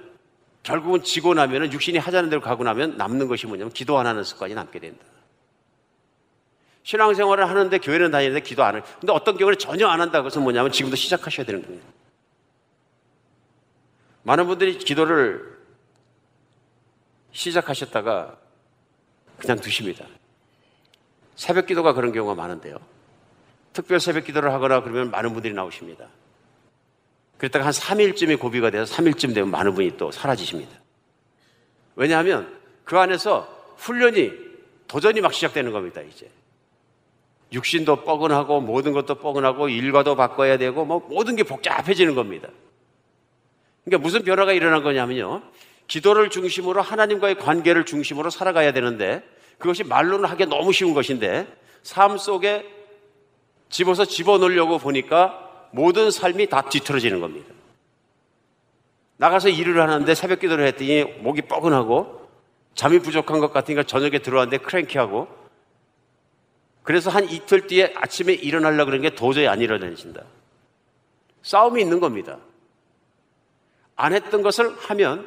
결국은 지고 나면은 육신이 하자는 대로 가고 나면 남는 것이 뭐냐면 기도 안 하는 습관이 남게 된다. 신앙생활을 하는데 교회는 다니는데 기도 안 해요. 근데 어떤 경우는 전혀 안 한다고 해서 뭐냐면 지금도 시작하셔야 되는 겁니다. 많은 분들이 기도를 시작하셨다가 그냥 두십니다. 새벽 기도가 그런 경우가 많은데요. 특별 새벽 기도를 하거나 그러면 많은 분들이 나오십니다. 그랬다가 한 3일쯤이 고비가 돼서 3일쯤 되면 많은 분이 또 사라지십니다. 왜냐하면 그 안에서 훈련이 도전이 막 시작되는 겁니다, 이제. 육신도 뻐근하고 모든 것도 뻐근하고 일과도 바꿔야 되고 뭐 모든 게 복잡해지는 겁니다. 그러니까 무슨 변화가 일어난 거냐면요. 기도를 중심으로 하나님과의 관계를 중심으로 살아가야 되는데 그것이 말로는 하기 너무 쉬운 것인데 삶 속에 집어서 집어넣으려고 보니까 모든 삶이 다 뒤틀어지는 겁니다. 나가서 일을 하는데 새벽 기도를 했더니 목이 뻐근하고 잠이 부족한 것 같으니까 저녁에 들어왔는데 크랭키하고 그래서 한 이틀 뒤에 아침에 일어나려고 그런 게 도저히 안 일어나진다. 싸움이 있는 겁니다. 안 했던 것을 하면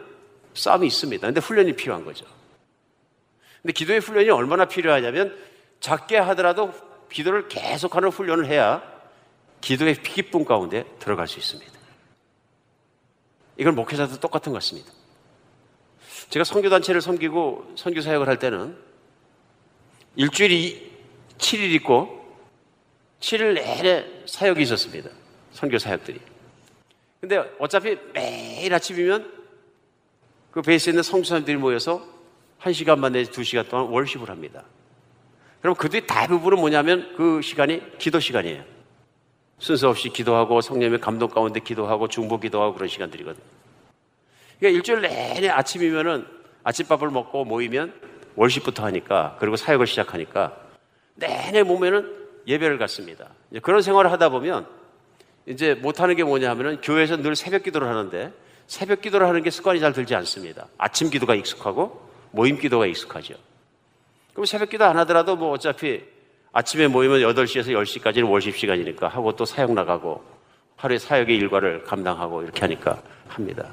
싸움이 있습니다. 근데 훈련이 필요한 거죠. 근데 기도의 훈련이 얼마나 필요하냐면 작게 하더라도 기도를 계속하는 훈련을 해야 기도의 기쁨 가운데 들어갈 수 있습니다. 이건 목회자도 똑같은 것 같습니다. 제가 선교단체를 섬기고 선교사역을 할 때는 일주일이 7일 있고 7일 내내 사역이 있었습니다. 선교 사역들이. 근데 어차피 매일 아침이면 그 베이스에 있는 성수사님들이 모여서 1시간만 내지 2시간 동안 월십을 합니다. 그럼 그들이 대부분은 뭐냐면 그 시간이 기도 시간이에요. 순서 없이 기도하고 성령의 감동 가운데 기도하고 중보 기도하고 그런 시간들이거든요. 그러니까 일주일 내내 아침이면은 아침밥을 먹고 모이면 월십부터 하니까 그리고 사역을 시작하니까 내내 몸에는 예배를 갖습니다. 그런 생활을 하다 보면 이제 못하는 게 뭐냐 하면은 교회에서 늘 새벽 기도를 하는데 새벽 기도를 하는 게 습관이 잘 들지 않습니다. 아침 기도가 익숙하고 모임 기도가 익숙하죠. 그럼 새벽 기도 안 하더라도 뭐 어차피 아침에 모이면 8시에서 10시까지는 월십 시간이니까 하고 또 사역 나가고 하루에 사역의 일과를 감당하고 이렇게 하니까 합니다.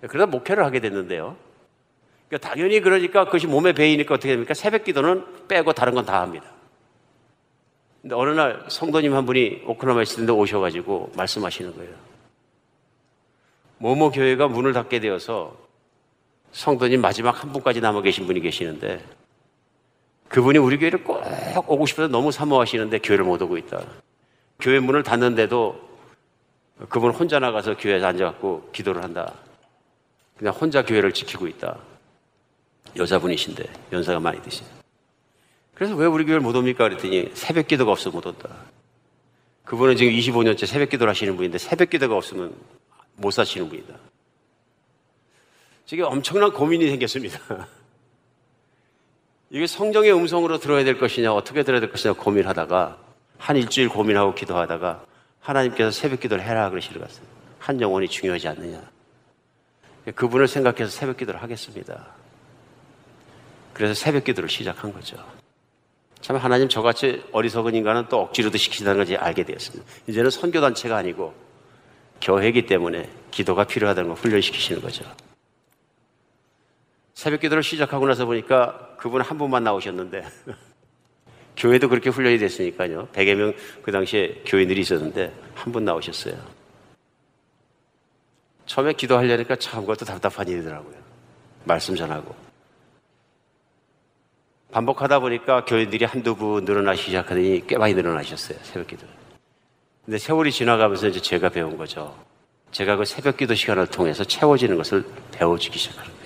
그러다 목회를 하게 됐는데요. 그러니까 당연히 그러니까 그것이 몸에 배이니까 어떻게 됩니까? 새벽 기도는 빼고 다른 건 다 합니다. 근데 어느 날 성도님 한 분이 오클라마 시티인데 오셔가지고 말씀하시는 거예요. 모모 교회가 문을 닫게 되어서 성도님 마지막 한 분까지 남아 계신 분이 계시는데 그분이 우리 교회를 꼭 오고 싶어서 너무 사모하시는데 교회를 못 오고 있다. 교회 문을 닫는데도 그분 혼자 나가서 교회에 앉아갖고 기도를 한다. 그냥 혼자 교회를 지키고 있다. 여자분이신데 연세가 많이 드신. 그래서 왜 우리 교회를 못 옵니까? 그랬더니 새벽 기도가 없어 못 온다. 그분은 지금 25년째 새벽 기도를 하시는 분인데 새벽 기도가 없으면 못 사시는 분이다. 지금 엄청난 고민이 생겼습니다. 이게 성경의 음성으로 들어야 될 것이냐, 어떻게 들어야 될 것이냐 고민하다가 한 일주일 고민하고 기도하다가 하나님께서 새벽 기도를 해라 그러시러 갔어요. 한 영혼이 중요하지 않느냐. 그분을 생각해서 새벽 기도를 하겠습니다. 그래서 새벽 기도를 시작한 거죠. 참 하나님 저같이 어리석은 인간은 또 억지로도 시키다는 것을 알게 되었습니다. 이제는 선교단체가 아니고 교회이기 때문에 기도가 필요하다는 걸 훈련시키시는 거죠. 새벽 기도를 시작하고 나서 보니까 그분 한 분만 나오셨는데 교회도 그렇게 훈련이 됐으니까요. 100여 명 그 당시에 교인들이 있었는데 한 분 나오셨어요. 처음에 기도하려니까 참 그것도 답답한 일이더라고요. 말씀 전하고. 반복하다 보니까 교인들이 한두 분 늘어나기 시작하더니 꽤 많이 늘어나셨어요. 새벽 기도. 근데 세월이 지나가면서 이제 제가 배운 거죠. 제가 그 새벽 기도 시간을 통해서 채워지는 것을 시작하는 거예요.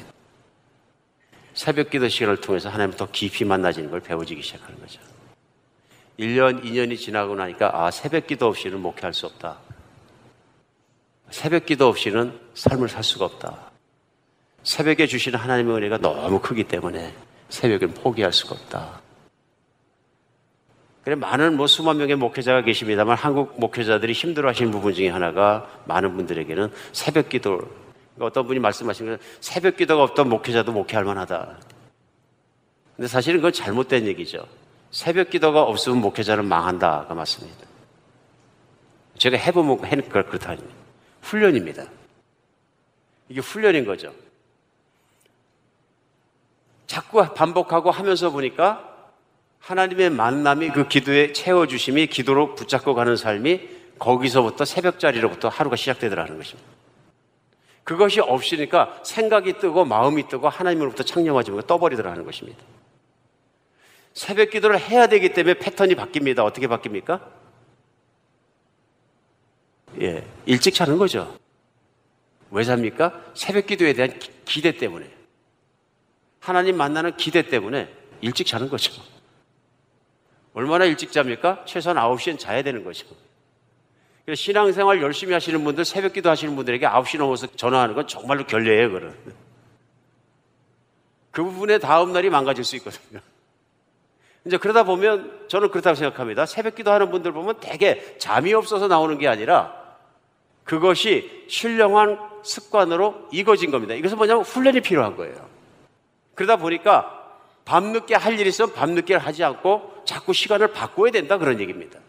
새벽 기도 시간을 통해서 하나님 더 깊이 만나지는 걸 배워지기 시작하는 거죠. 1년, 2년이 지나고 나니까 아, 새벽 기도 없이는 목회할 수 없다. 새벽 기도 없이는 삶을 살 수가 없다. 새벽에 주시는 하나님의 은혜가 너무 크기 때문에 새벽은 포기할 수가 없다. 그래 많은 뭐 수만 명의 목회자가 계십니다만 한국 목회자들이 힘들어 하시는 부분 중에 하나가 많은 분들에게는 새벽 기도. 그러니까 어떤 분이 말씀하신 건 새벽 기도가 없던 목회자도 목회할 만하다. 근데 사실은 그건 잘못된 얘기죠. 새벽 기도가 없으면 목회자는 망한다가 맞습니다. 제가 해보면 해니까 그렇다. 훈련입니다. 이게 훈련인 거죠. 자꾸 반복하고 하면서 보니까 하나님의 만남이 그 기도에 채워주심이 기도로 붙잡고 가는 삶이 거기서부터 새벽 자리로부터 하루가 시작되더라는 것입니다. 그것이 없으니까 생각이 뜨고 마음이 뜨고 하나님으로부터 창념하지 못하고 떠버리더라는 것입니다. 새벽 기도를 해야 되기 때문에 패턴이 바뀝니다. 어떻게 바뀝니까? 예, 일찍 자는 거죠. 왜 잡니까? 새벽 기도에 대한 기대 때문에. 하나님 만나는 기대 때문에 일찍 자는 거죠. 얼마나 일찍 잡니까? 최소한 9시엔 자야 되는 거죠. 신앙생활 열심히 하시는 분들, 새벽 기도 하시는 분들에게 9시 넘어서 전화하는 건 정말로 결례예요, 그런. 그 부분에 다음날이 망가질 수 있거든요. 이제 그러다 보면 저는 그렇다고 생각합니다. 새벽 기도 하는 분들 보면 대개 잠이 없어서 나오는 게 아니라 그것이 신령한 습관으로 익어진 겁니다. 이것은 뭐냐면 훈련이 필요한 거예요. 그러다 보니까 밤늦게 할 일이 있으면 밤늦게 하지 않고 자꾸 시간을 바꿔야 된다 그런 얘기입니다.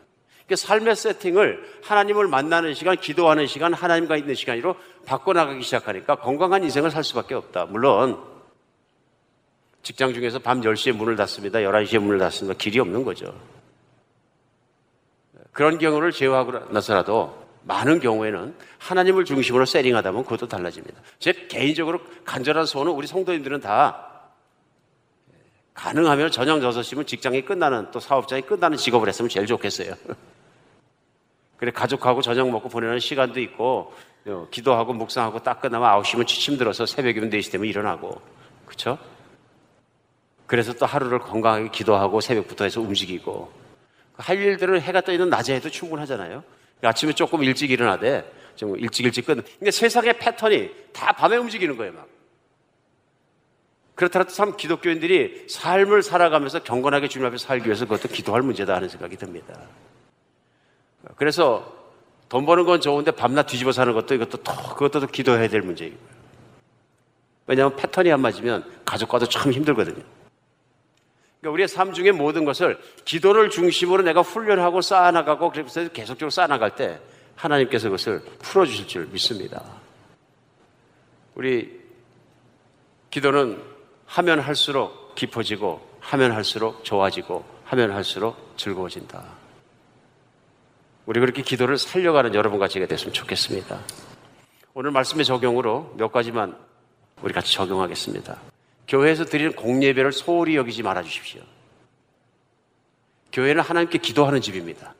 그러니까 삶의 세팅을 하나님을 만나는 시간, 기도하는 시간, 하나님과 있는 시간으로 바꿔나가기 시작하니까 건강한 인생을 살 수밖에 없다. 물론 직장 중에서 밤 10시에 문을 닫습니다. 11시에 문을 닫습니다. 길이 없는 거죠. 그런 경우를 제외하고 나서라도 많은 경우에는 하나님을 중심으로 세링하다 보면 그것도 달라집니다. 제 개인적으로 간절한 소원은 우리 성도님들은 다 가능하면 저녁 6시면 직장이 끝나는 또 사업장이 끝나는 직업을 했으면 제일 좋겠어요. 그래 가족하고 저녁 먹고 보내는 시간도 있고 어, 기도하고 묵상하고 딱 끝나면 9시면 취침 들어서 새벽이면 4시 되면 일어나고 그렇죠? 그래서 또 하루를 건강하게 기도하고 새벽부터 해서 움직이고 할 일들은 해가 떠 있는 낮에 해도 충분하잖아요. 아침에 조금 일찍 일어나되 좀 일찍 일찍 끝. 근데 세상의 패턴이 다 밤에 움직이는 거예요, 막. 그렇더라도 참 기독교인들이 삶을 살아가면서 경건하게 주님 앞에 살기 위해서 그것도 기도할 문제다 하는 생각이 듭니다. 그래서 돈 버는 건 좋은데 밤낮 뒤집어 사는 것도 이것도 또 그것도 또 기도해야 될 문제이고요. 왜냐하면 패턴이 안 맞으면 가족과도 참 힘들거든요. 그러니까 우리의 삶 중에 모든 것을 기도를 중심으로 내가 훈련하고 쌓아나가고 그래서 계속적으로 쌓아나갈 때 하나님께서 그것을 풀어주실 줄 믿습니다. 우리 기도는 하면 할수록 깊어지고 하면 할수록 좋아지고 하면 할수록 즐거워진다. 우리 그렇게 기도를 살려가는 여러분과 제가 됐으면 좋겠습니다. 오늘 말씀의 적용으로 몇 가지만 우리 같이 적용하겠습니다. 교회에서 드리는 공예배를 소홀히 여기지 말아 주십시오. 교회는 하나님께 기도하는 집입니다.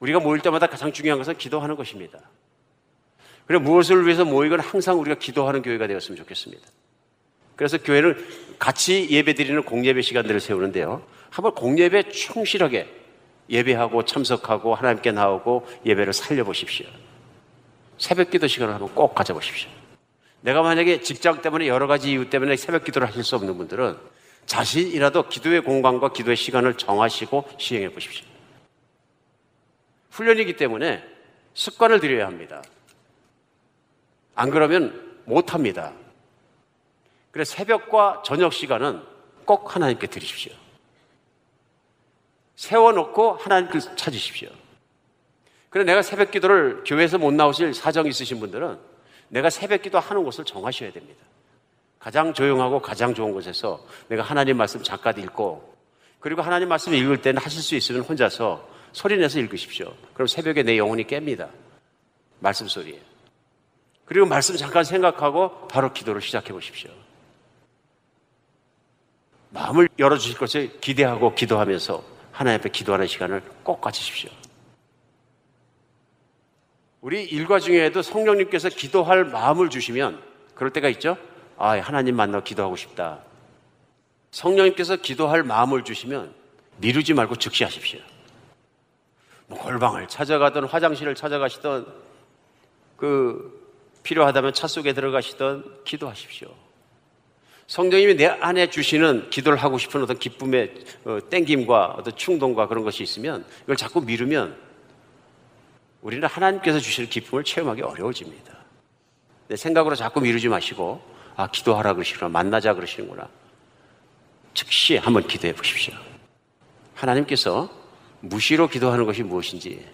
우리가 모일 때마다 가장 중요한 것은 기도하는 것입니다. 그래 무엇을 위해서 모이건 항상 우리가 기도하는 교회가 되었으면 좋겠습니다. 그래서 교회는 같이 예배 드리는 공예배 시간들을 세우는데요. 한번 공예배 충실하게 예배하고 참석하고 하나님께 나오고 예배를 살려보십시오. 새벽 기도 시간을 한번 꼭 가져보십시오. 내가 만약에 직장 때문에 여러 가지 이유 때문에 새벽 기도를 하실 수 없는 분들은 자신이라도 기도의 공간과 기도의 시간을 정하시고 시행해 보십시오. 훈련이기 때문에 습관을 들여야 합니다. 안 그러면 못 합니다. 그래서 새벽과 저녁 시간은 꼭 하나님께 드리십시오. 세워놓고 하나님께 찾으십시오. 그래 내가 새벽 기도를 교회에서 못 나오실 사정이 있으신 분들은 내가 새벽 기도 하는 곳을 정하셔야 됩니다. 가장 조용하고 가장 좋은 곳에서 내가 하나님 말씀 잠깐 읽고 그리고 하나님 말씀 읽을 때는 하실 수 있으면 혼자서 소리내서 읽으십시오. 그럼 새벽에 내 영혼이 깹니다. 말씀 소리에. 그리고 말씀 잠깐 생각하고 바로 기도를 시작해 보십시오. 마음을 열어주실 것을 기대하고 기도하면서 하나님 앞에 기도하는 시간을 꼭 가지십시오. 우리 일과 중에도 성령님께서 기도할 마음을 주시면 그럴 때가 있죠. 아, 하나님 만나 기도하고 싶다. 성령님께서 기도할 마음을 주시면 미루지 말고 즉시 하십시오. 뭐 골방을 찾아가던 화장실을 찾아가시던 그 필요하다면 차 속에 들어가시던 기도하십시오. 성령님이 내 안에 주시는 기도를 하고 싶은 어떤 기쁨의 어, 땡김과 어떤 충동과 그런 것이 있으면 이걸 자꾸 미루면 우리는 하나님께서 주시는 기쁨을 체험하기 어려워집니다. 내 생각으로 자꾸 미루지 마시고 아 기도하라 그러시구나 만나자 그러시는구나 즉시 한번 기도해 보십시오. 하나님께서 무시로 기도하는 것이 무엇인지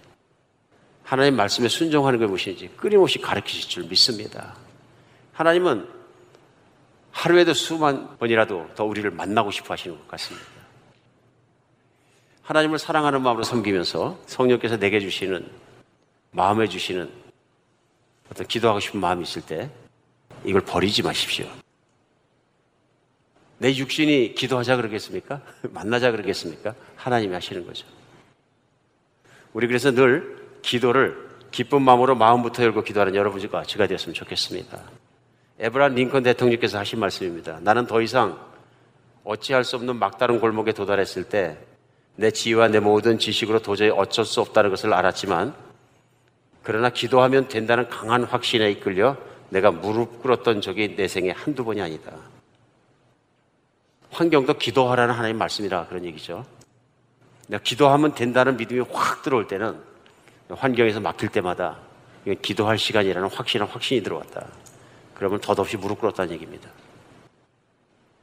하나님 말씀에 순종하는 것이 무엇인지 끊임없이 가르치실 줄 믿습니다. 하나님은 하루에도 수만 번이라도 더 우리를 만나고 싶어 하시는 것 같습니다. 하나님을 사랑하는 마음으로 섬기면서 성령께서 내게 주시는 마음에 주시는 어떤 기도하고 싶은 마음이 있을 때 이걸 버리지 마십시오. 내 육신이 기도하자 그러겠습니까? 만나자 그러겠습니까? 하나님이 하시는 거죠. 우리 그래서 늘 기도를 기쁜 마음으로 마음부터 열고 기도하는 여러분과 제가 되었으면 좋겠습니다. 에브라 링컨 대통령께서 하신 말씀입니다. 나는 더 이상 어찌할 수 없는 막다른 골목에 도달했을 때 내 지혜와 내 모든 지식으로 도저히 어쩔 수 없다는 것을 알았지만 그러나 기도하면 된다는 강한 확신에 이끌려 내가 무릎 꿇었던 적이 내 생에 한두 번이 아니다. 환경도 기도하라는 하나님 말씀이라 그런 얘기죠. 내가 기도하면 된다는 믿음이 확 들어올 때는 환경에서 막힐 때마다 기도할 시간이라는 확신한 확신이 들어왔다. 그러면 덧없이 무릎 꿇었다는 얘기입니다.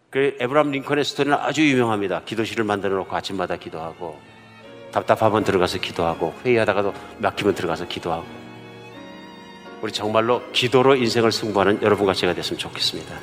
그 에브람 링컨의 스토리는 아주 유명합니다. 기도실을 만들어 놓고 아침마다 기도하고 답답하면 들어가서 기도하고 회의하다가도 막히면 들어가서 기도하고 우리 정말로 기도로 인생을 승부하는 여러분과 제가 됐으면 좋겠습니다.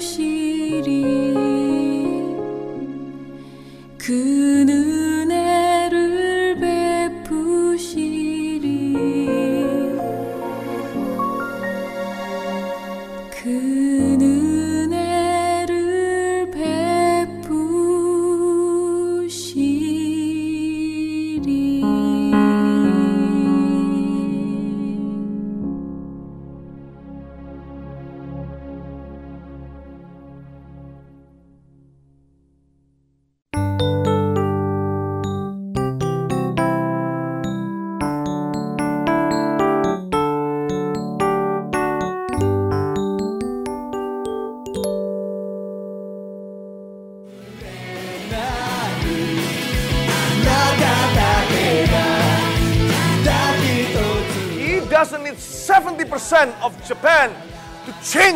心。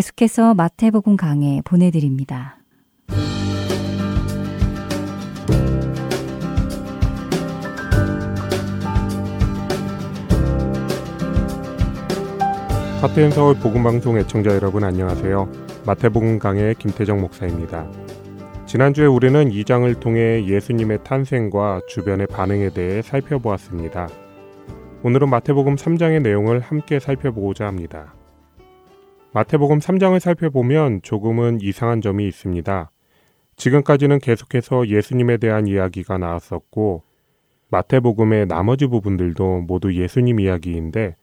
계속해서 마태복음 강해 보내드립니다.
하트앤 서울 복음방송 애청자 여러분 안녕하세요. 마태복음 강의 김태정 목사입니다. 지난주에 우리는 2장을 통해 예수님의 탄생과 주변의 반응에 대해 살펴보았습니다. 오늘은 마태복음 3장의 내용을 함께 살펴보고자 합니다. 마태복음 3장을 살펴보면 조금은 이상한 점이 있습니다. 지금까지는 계속해서 예수님에 대한 이야기가 나왔었고 마태복음의 나머지 부분들도 모두 예수님 이야기인데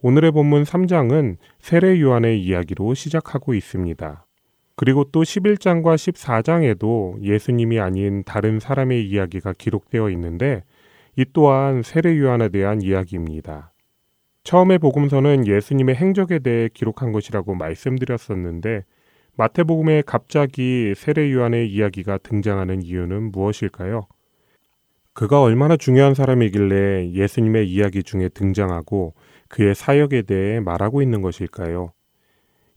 오늘의 본문 3장은 세례 요한의 이야기로 시작하고 있습니다. 그리고 또 11장과 14장에도 예수님이 아닌 다른 사람의 이야기가 기록되어 있는데 이 또한 세례 요한에 대한 이야기입니다. 처음에 복음서는 예수님의 행적에 대해 기록한 것이라고 말씀드렸었는데 마태복음에 갑자기 세례 요한의 이야기가 등장하는 이유는 무엇일까요? 그가 얼마나 중요한 사람이길래 예수님의 이야기 중에 등장하고 그의 사역에 대해 말하고 있는 것일까요?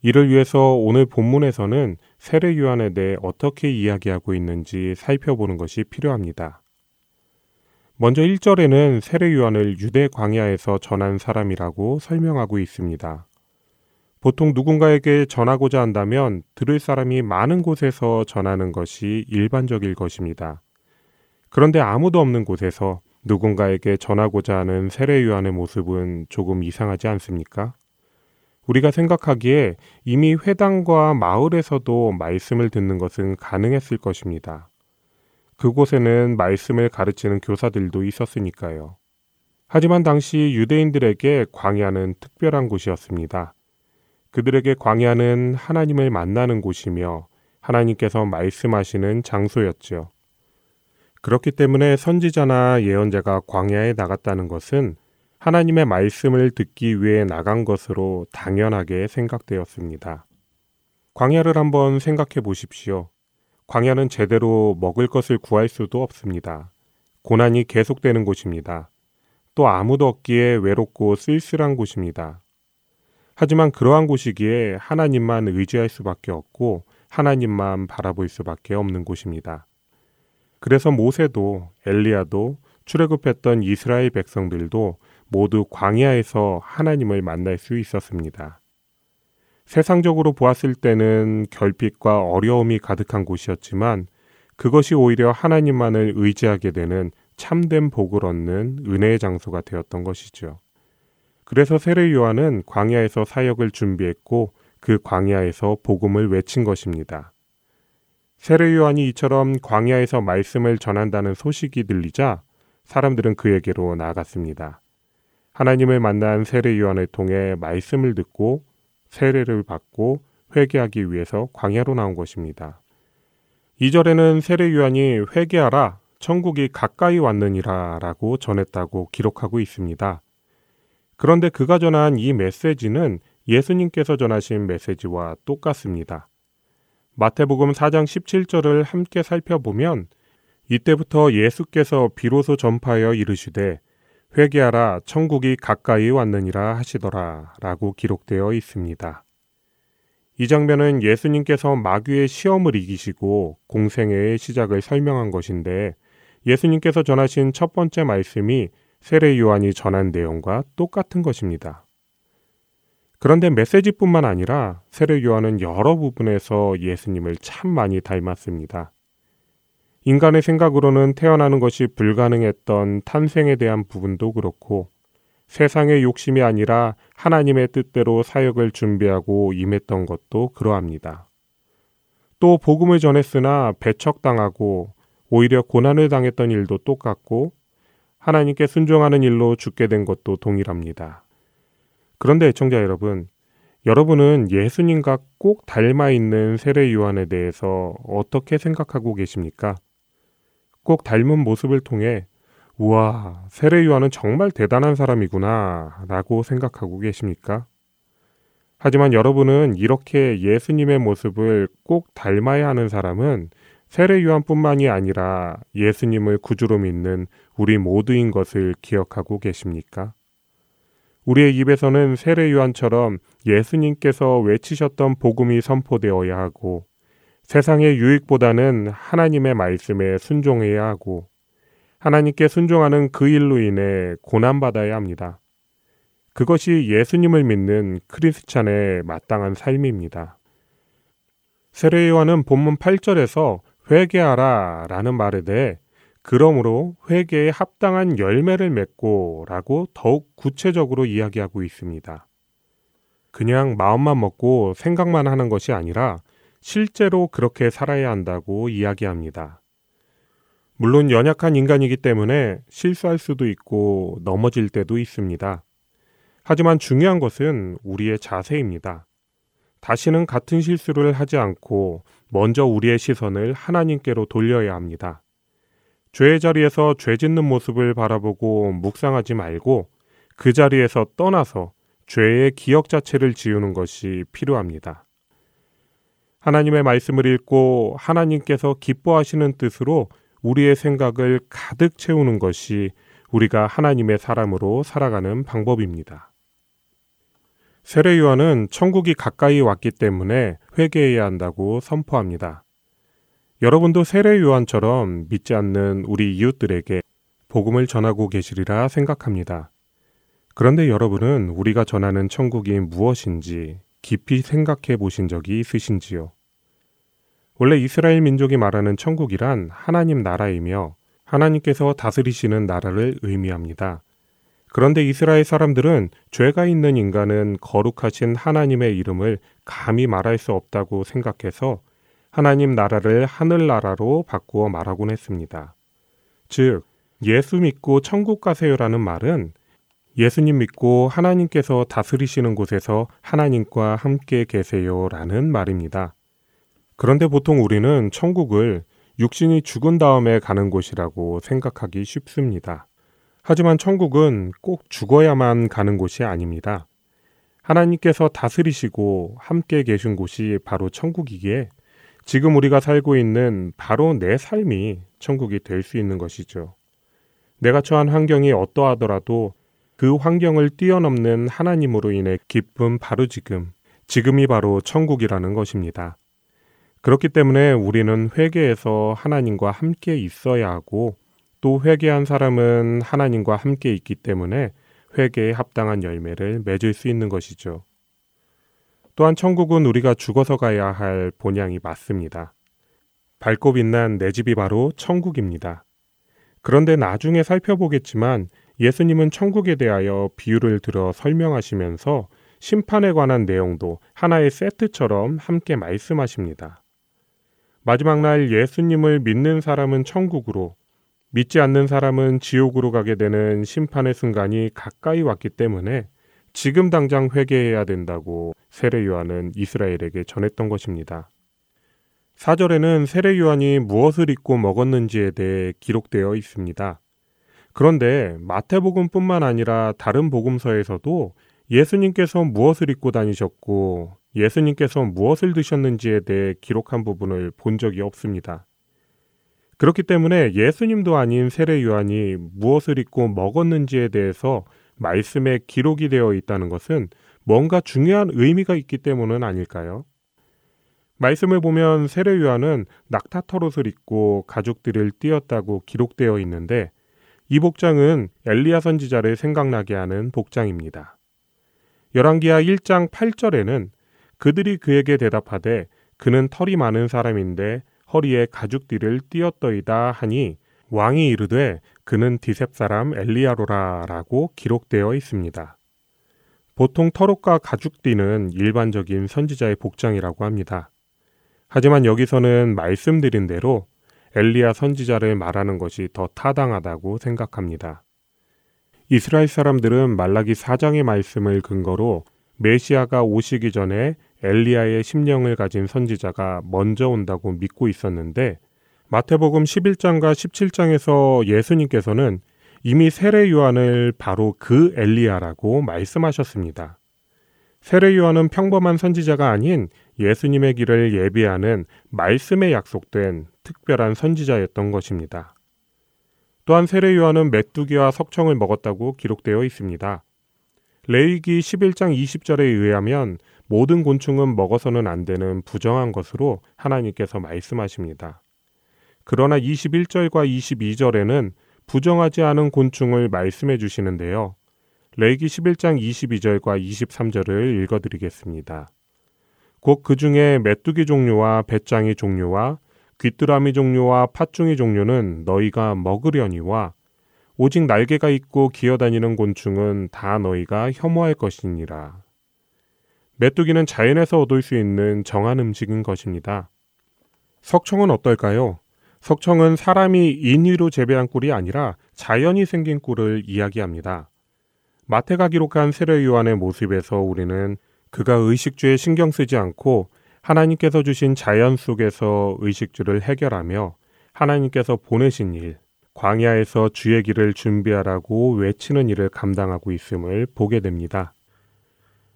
이를 위해서 오늘 본문에서는 세례 요한에 대해 어떻게 이야기하고 있는지 살펴보는 것이 필요합니다. 먼저 1절에는 세례 요한을 유대 광야에서 전한 사람이라고 설명하고 있습니다. 보통 누군가에게 전하고자 한다면 들을 사람이 많은 곳에서 전하는 것이 일반적일 것입니다. 그런데 아무도 없는 곳에서 누군가에게 전하고자 하는 세례 요한의 모습은 조금 이상하지 않습니까? 우리가 생각하기에 이미 회당과 마을에서도 말씀을 듣는 것은 가능했을 것입니다. 그곳에는 말씀을 가르치는 교사들도 있었으니까요. 하지만 당시 유대인들에게 광야는 특별한 곳이었습니다. 그들에게 광야는 하나님을 만나는 곳이며 하나님께서 말씀하시는 장소였죠. 그렇기 때문에 선지자나 예언자가 광야에 나갔다는 것은 하나님의 말씀을 듣기 위해 나간 것으로 당연하게 생각되었습니다. 광야를 한번 생각해 보십시오. 광야는 제대로 먹을 것을 구할 수도 없습니다. 고난이 계속되는 곳입니다. 또 아무도 없기에 외롭고 쓸쓸한 곳입니다. 하지만 그러한 곳이기에 하나님만 의지할 수밖에 없고 하나님만 바라볼 수밖에 없는 곳입니다. 그래서 모세도 엘리야도 출애굽했던 이스라엘 백성들도 모두 광야에서 하나님을 만날 수 있었습니다. 세상적으로 보았을 때는 결핍과 어려움이 가득한 곳이었지만 그것이 오히려 하나님만을 의지하게 되는 참된 복을 얻는 은혜의 장소가 되었던 것이죠. 그래서 세례 요한은 광야에서 사역을 준비했고 그 광야에서 복음을 외친 것입니다. 세례 요한이 이처럼 광야에서 말씀을 전한다는 소식이 들리자 사람들은 그에게로 나아갔습니다. 하나님을 만난 세례 요한을 통해 말씀을 듣고 세례를 받고 회개하기 위해서 광야로 나온 것입니다. 2절에는 세례 요한이 회개하라 천국이 가까이 왔느니라 라고 전했다고 기록하고 있습니다. 그런데 그가 전한 이 메시지는 예수님께서 전하신 메시지와 똑같습니다. 마태복음 4장 17절을 함께 살펴보면 이때부터 예수께서 비로소 전파하여 이르시되 회개하라 천국이 가까이 왔느니라 하시더라 라고 기록되어 있습니다. 이 장면은 예수님께서 마귀의 시험을 이기시고 공생애의 시작을 설명한 것인데 예수님께서 전하신 첫 번째 말씀이 세례 요한이 전한 내용과 똑같은 것입니다. 그런데 메시지뿐만 아니라 세례 요한은 여러 부분에서 예수님을 참 많이 닮았습니다. 인간의 생각으로는 태어나는 것이 불가능했던 탄생에 대한 부분도 그렇고 세상의 욕심이 아니라 하나님의 뜻대로 사역을 준비하고 임했던 것도 그러합니다. 또 복음을 전했으나 배척당하고 오히려 고난을 당했던 일도 똑같고 하나님께 순종하는 일로 죽게 된 것도 동일합니다. 그런데 애청자 여러분, 여러분은 예수님과 꼭 닮아 있는 세례 요한에 대해서 어떻게 생각하고 계십니까? 꼭 닮은 모습을 통해 우와, 세례 요한은 정말 대단한 사람이구나 라고 생각하고 계십니까? 하지만 여러분은 이렇게 예수님의 모습을 꼭 닮아야 하는 사람은 세례 요한뿐만이 아니라 예수님을 구주로 믿는 우리 모두인 것을 기억하고 계십니까? 우리의 입에서는 세례 요한처럼 예수님께서 외치셨던 복음이 선포되어야 하고 세상의 유익보다는 하나님의 말씀에 순종해야 하고 하나님께 순종하는 그 일로 인해 고난받아야 합니다. 그것이 예수님을 믿는 크리스찬의 마땅한 삶입니다. 세례 요한은 본문 8절에서 회개하라 라는 말에 대해 그러므로 회개에 합당한 열매를 맺고 라고 더욱 구체적으로 이야기하고 있습니다. 그냥 마음만 먹고 생각만 하는 것이 아니라 실제로 그렇게 살아야 한다고 이야기합니다. 물론 연약한 인간이기 때문에 실수할 수도 있고 넘어질 때도 있습니다. 하지만 중요한 것은 우리의 자세입니다. 다시는 같은 실수를 하지 않고 먼저 우리의 시선을 하나님께로 돌려야 합니다. 죄의 자리에서 죄 짓는 모습을 바라보고 묵상하지 말고 그 자리에서 떠나서 죄의 기억 자체를 지우는 것이 필요합니다. 하나님의 말씀을 읽고 하나님께서 기뻐하시는 뜻으로 우리의 생각을 가득 채우는 것이 우리가 하나님의 사람으로 살아가는 방법입니다. 세례 요한은 천국이 가까이 왔기 때문에 회개해야 한다고 선포합니다. 여러분도 세례 요한처럼 믿지 않는 우리 이웃들에게 복음을 전하고 계시리라 생각합니다. 그런데 여러분은 우리가 전하는 천국이 무엇인지 깊이 생각해 보신 적이 있으신지요? 원래 이스라엘 민족이 말하는 천국이란 하나님 나라이며 하나님께서 다스리시는 나라를 의미합니다. 그런데 이스라엘 사람들은 죄가 있는 인간은 거룩하신 하나님의 이름을 감히 말할 수 없다고 생각해서 하나님 나라를 하늘나라로 바꾸어 말하곤 했습니다. 즉, 예수 믿고 천국 가세요라는 말은 예수님 믿고 하나님께서 다스리시는 곳에서 하나님과 함께 계세요라는 말입니다. 그런데 보통 우리는 천국을 육신이 죽은 다음에 가는 곳이라고 생각하기 쉽습니다. 하지만 천국은 꼭 죽어야만 가는 곳이 아닙니다. 하나님께서 다스리시고 함께 계신 곳이 바로 천국이기에 지금 우리가 살고 있는 바로 내 삶이 천국이 될 수 있는 것이죠. 내가 처한 환경이 어떠하더라도 그 환경을 뛰어넘는 하나님으로 인해 기쁨 바로 지금, 지금이 바로 천국이라는 것입니다. 그렇기 때문에 우리는 회개에서 하나님과 함께 있어야 하고 또 회개한 사람은 하나님과 함께 있기 때문에 회개에 합당한 열매를 맺을 수 있는 것이죠. 또한 천국은 우리가 죽어서 가야 할 본향이 맞습니다. 밝고 빛난 내 집이 바로 천국입니다. 그런데 나중에 살펴보겠지만 예수님은 천국에 대하여 비유를 들어 설명하시면서 심판에 관한 내용도 하나의 세트처럼 함께 말씀하십니다. 마지막 날 예수님을 믿는 사람은 천국으로, 믿지 않는 사람은 지옥으로 가게 되는 심판의 순간이 가까이 왔기 때문에 지금 당장 회개해야 된다고 세례 요한은 이스라엘에게 전했던 것입니다. 사절에는 세례 요한이 무엇을 입고 먹었는지에 대해 기록되어 있습니다. 그런데 마태복음뿐만 아니라 다른 복음서에서도 예수님께서 무엇을 입고 다니셨고 예수님께서 무엇을 드셨는지에 대해 기록한 부분을 본 적이 없습니다. 그렇기 때문에 예수님도 아닌 세례 요한이 무엇을 입고 먹었는지에 대해서 말씀에 기록이 되어 있다는 것은 뭔가 중요한 의미가 있기 때문은 아닐까요? 말씀을 보면 세례 요한은 낙타 털옷을 입고 가족들을 띄었다고 기록되어 있는데 이 복장은 엘리야 선지자를 생각나게 하는 복장입니다. 열왕기하 1장 8절에는 그들이 그에게 대답하되 그는 털이 많은 사람인데 허리에 가죽띠를 띄었더이다 하니 왕이 이르되 그는 디셉 사람 엘리야로라라고 기록되어 있습니다. 보통 털옷과 가죽띠는 일반적인 선지자의 복장이라고 합니다. 하지만 여기서는 말씀드린 대로 엘리야 선지자를 말하는 것이 더 타당하다고 생각합니다. 이스라엘 사람들은 말라기 4장의 말씀을 근거로 메시아가 오시기 전에 엘리야의 심령을 가진 선지자가 먼저 온다고 믿고 있었는데 마태복음 11장과 17장에서 예수님께서는 이미 세례 요한을 바로 그 엘리야라고 말씀하셨습니다. 세례 요한은 평범한 선지자가 아닌 예수님의 길을 예비하는 말씀에 약속된 특별한 선지자였던 것입니다. 또한 세례 요한은 메뚜기와 석청을 먹었다고 기록되어 있습니다. 레이기 11장 20절에 의하면 모든 곤충은 먹어서는 안 되는 부정한 것으로 하나님께서 말씀하십니다. 그러나 21절과 22절에는 부정하지 않은 곤충을 말씀해 주시는데요. 레이기 11장 22절과 23절을 읽어 드리겠습니다. 곧 그 중에 메뚜기 종류와 배짱이 종류와 귀뚜라미 종류와 팥중이 종류는 너희가 먹으려니와 오직 날개가 있고 기어다니는 곤충은 다 너희가 혐오할 것이니라. 메뚜기는 자연에서 얻을 수 있는 정한 음식인 것입니다. 석청은 어떨까요? 석청은 사람이 인위로 재배한 꿀이 아니라 자연이 생긴 꿀을 이야기합니다. 마태가 기록한 세례 요한의 모습에서 우리는 그가 의식주에 신경 쓰지 않고 하나님께서 주신 자연 속에서 의식주를 해결하며 하나님께서 보내신 일, 광야에서 주의 길을 준비하라고 외치는 일을 감당하고 있음을 보게 됩니다.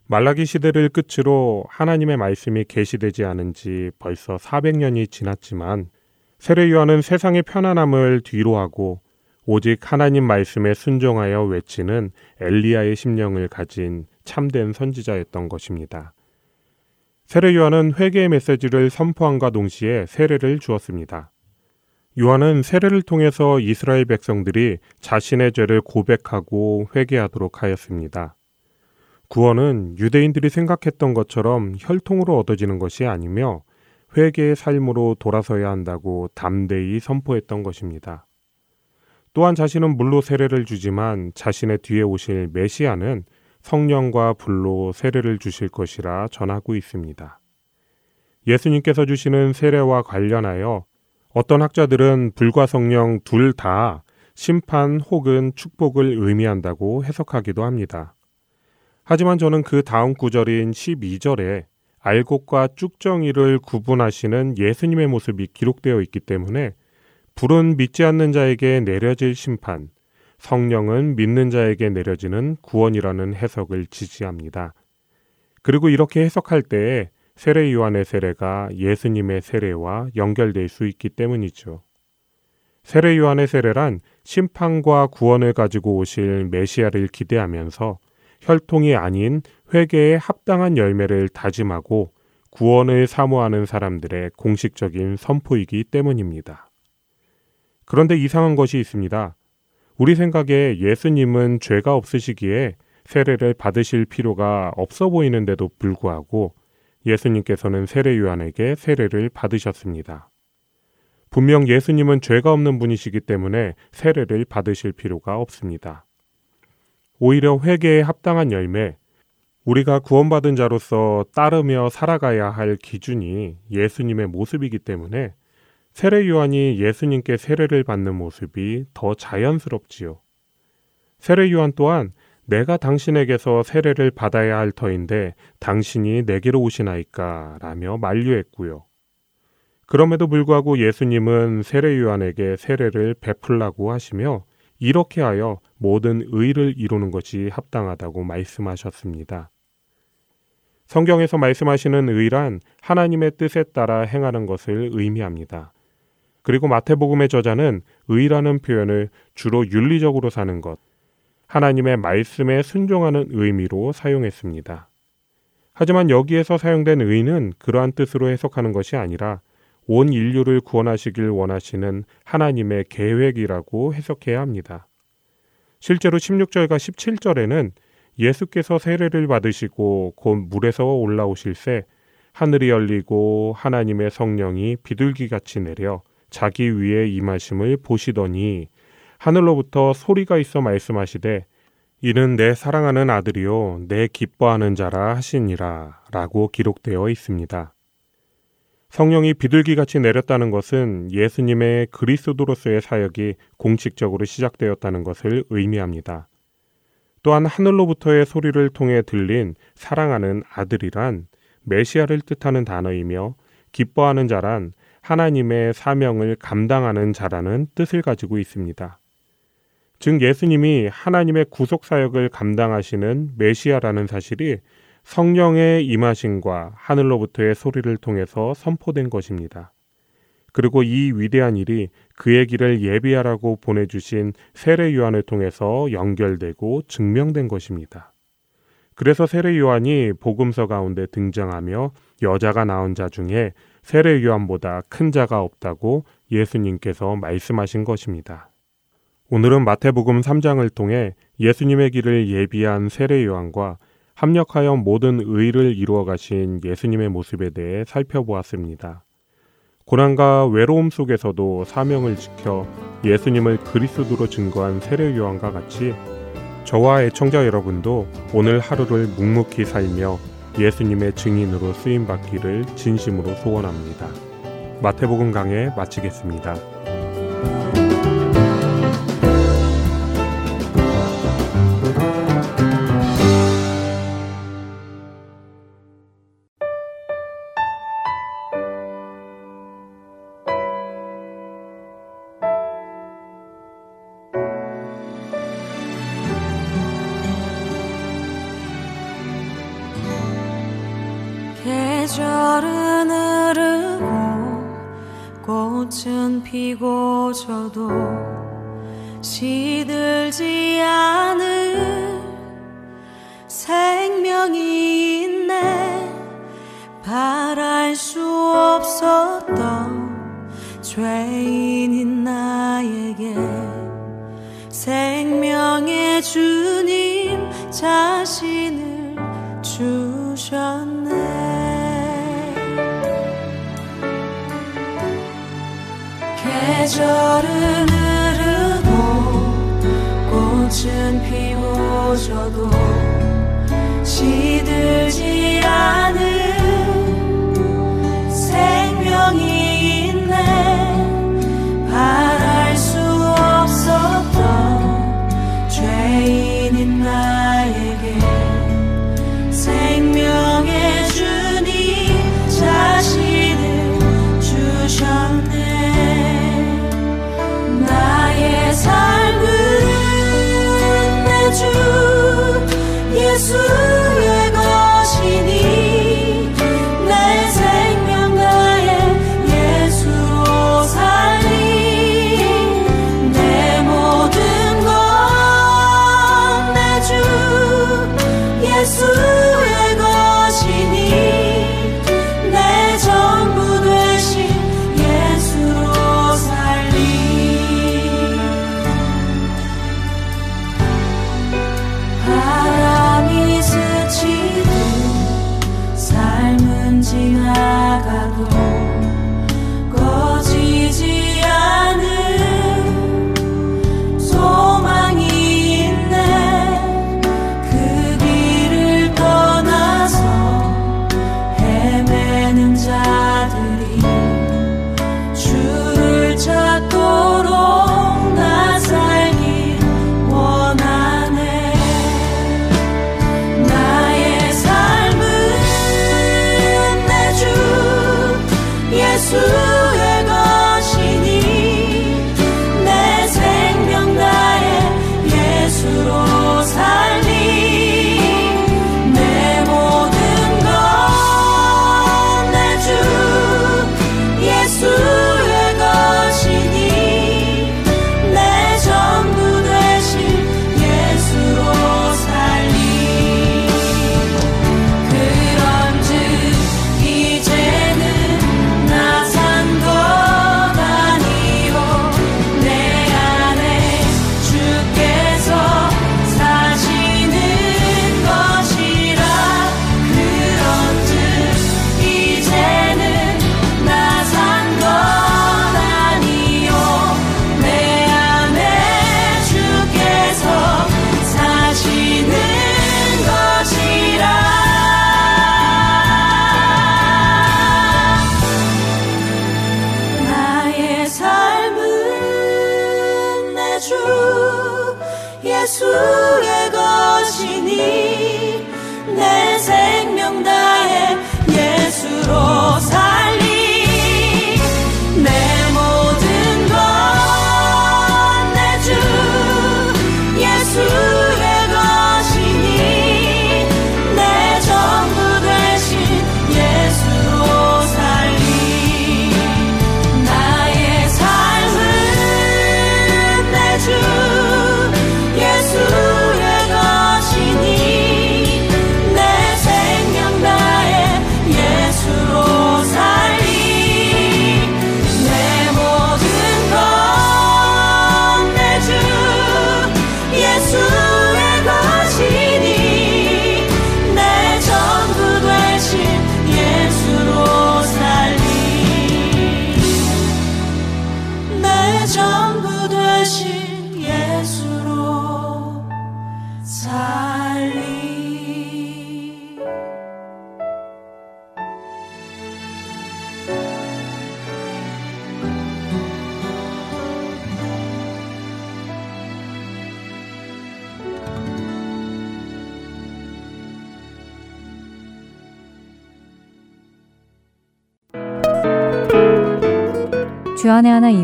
말라기 시대를 끝으로 하나님의 말씀이 계시되지 않은 지 벌써 400년이 지났지만 세례 요한은 세상의 편안함을 뒤로하고 오직 하나님 말씀에 순종하여 외치는 엘리야의 심령을 가진 참된 선지자였던 것입니다. 세례 요한은 회개의 메시지를 선포함과 동시에 세례를 주었습니다. 요한은 세례를 통해서 이스라엘 백성들이 자신의 죄를 고백하고 회개하도록 하였습니다. 구원은 유대인들이 생각했던 것처럼 혈통으로 얻어지는 것이 아니며 회개의 삶으로 돌아서야 한다고 담대히 선포했던 것입니다. 또한 자신은 물로 세례를 주지만 자신의 뒤에 오실 메시아는 성령과 불로 세례를 주실 것이라 전하고 있습니다. 예수님께서 주시는 세례와 관련하여 어떤 학자들은 불과 성령 둘 다 심판 혹은 축복을 의미한다고 해석하기도 합니다. 하지만 저는 그 다음 구절인 12절에 알곡과 쭉정이를 구분하시는 예수님의 모습이 기록되어 있기 때문에 불은 믿지 않는 자에게 내려질 심판, 성령은 믿는 자에게 내려지는 구원이라는 해석을 지지합니다. 그리고 이렇게 해석할 때에 세례 요한의 세례가 예수님의 세례와 연결될 수 있기 때문이죠. 세례 요한의 세례란 심판과 구원을 가지고 오실 메시아를 기대하면서 혈통이 아닌 회개에 합당한 열매를 다짐하고 구원을 사모하는 사람들의 공식적인 선포이기 때문입니다. 그런데 이상한 것이 있습니다. 우리 생각에 예수님은 죄가 없으시기에 세례를 받으실 필요가 없어 보이는데도 불구하고 예수님께서는 세례 요한에게 세례를 받으셨습니다. 분명 예수님은 죄가 없는 분이시기 때문에 세례를 받으실 필요가 없습니다. 오히려 회개에 합당한 열매, 우리가 구원받은 자로서 따르며 살아가야 할 기준이 예수님의 모습이기 때문에 세례 요한이 예수님께 세례를 받는 모습이 더 자연스럽지요. 세례 요한 또한 내가 당신에게서 세례를 받아야 할 터인데 당신이 내게로 오시나이까 라며 만류했고요. 그럼에도 불구하고 예수님은 세례 요한에게 세례를 베풀라고 하시며 이렇게 하여 모든 의를 이루는 것이 합당하다고 말씀하셨습니다. 성경에서 말씀하시는 의란 하나님의 뜻에 따라 행하는 것을 의미합니다. 그리고 마태복음의 저자는 의라는 표현을 주로 윤리적으로 사는 것, 하나님의 말씀에 순종하는 의미로 사용했습니다. 하지만 여기에서 사용된 의는 그러한 뜻으로 해석하는 것이 아니라 온 인류를 구원하시길 원하시는 하나님의 계획이라고 해석해야 합니다. 실제로 16절과 17절에는 예수께서 세례를 받으시고 곧 물에서 올라오실 새 하늘이 열리고 하나님의 성령이 비둘기같이 내려 자기 위에 임하심을 보시더니 하늘로부터 소리가 있어 말씀하시되 이는 내 사랑하는 아들이요 내 기뻐하는 자라 하시니라 라고 기록되어 있습니다. 성령이 비둘기같이 내렸다는 것은 예수님의 그리스도로서의 사역이 공식적으로 시작되었다는 것을 의미합니다. 또한 하늘로부터의 소리를 통해 들린 사랑하는 아들이란 메시아를 뜻하는 단어이며 기뻐하는 자란 하나님의 사명을 감당하는 자라는 뜻을 가지고 있습니다. 즉 예수님이 하나님의 구속 사역을 감당하시는 메시아라는 사실이 성령의 임하심과 하늘로부터의 소리를 통해서 선포된 것입니다. 그리고 이 위대한 일이 그의 길을 예비하라고 보내주신 세례 요한을 통해서 연결되고 증명된 것입니다. 그래서 세례 요한이 복음서 가운데 등장하며 여자가 낳은 자 중에 세례 요한보다 큰 자가 없다고 예수님께서 말씀하신 것입니다. 오늘은 마태복음 3장을 통해 예수님의 길을 예비한 세례 요한과 합력하여 모든 의를 이루어 가신 예수님의 모습에 대해 살펴보았습니다. 고난과 외로움 속에서도 사명을 지켜 예수님을 그리스도로 증거한 세례 요한과 같이 저와 애청자 여러분도 오늘 하루를 묵묵히 살며 예수님의 증인으로 쓰임 받기를 진심으로 소원합니다. 마태복음 강해 마치겠습니다.
계절은 흐르고 꽃은 피고 저도 시들지 않은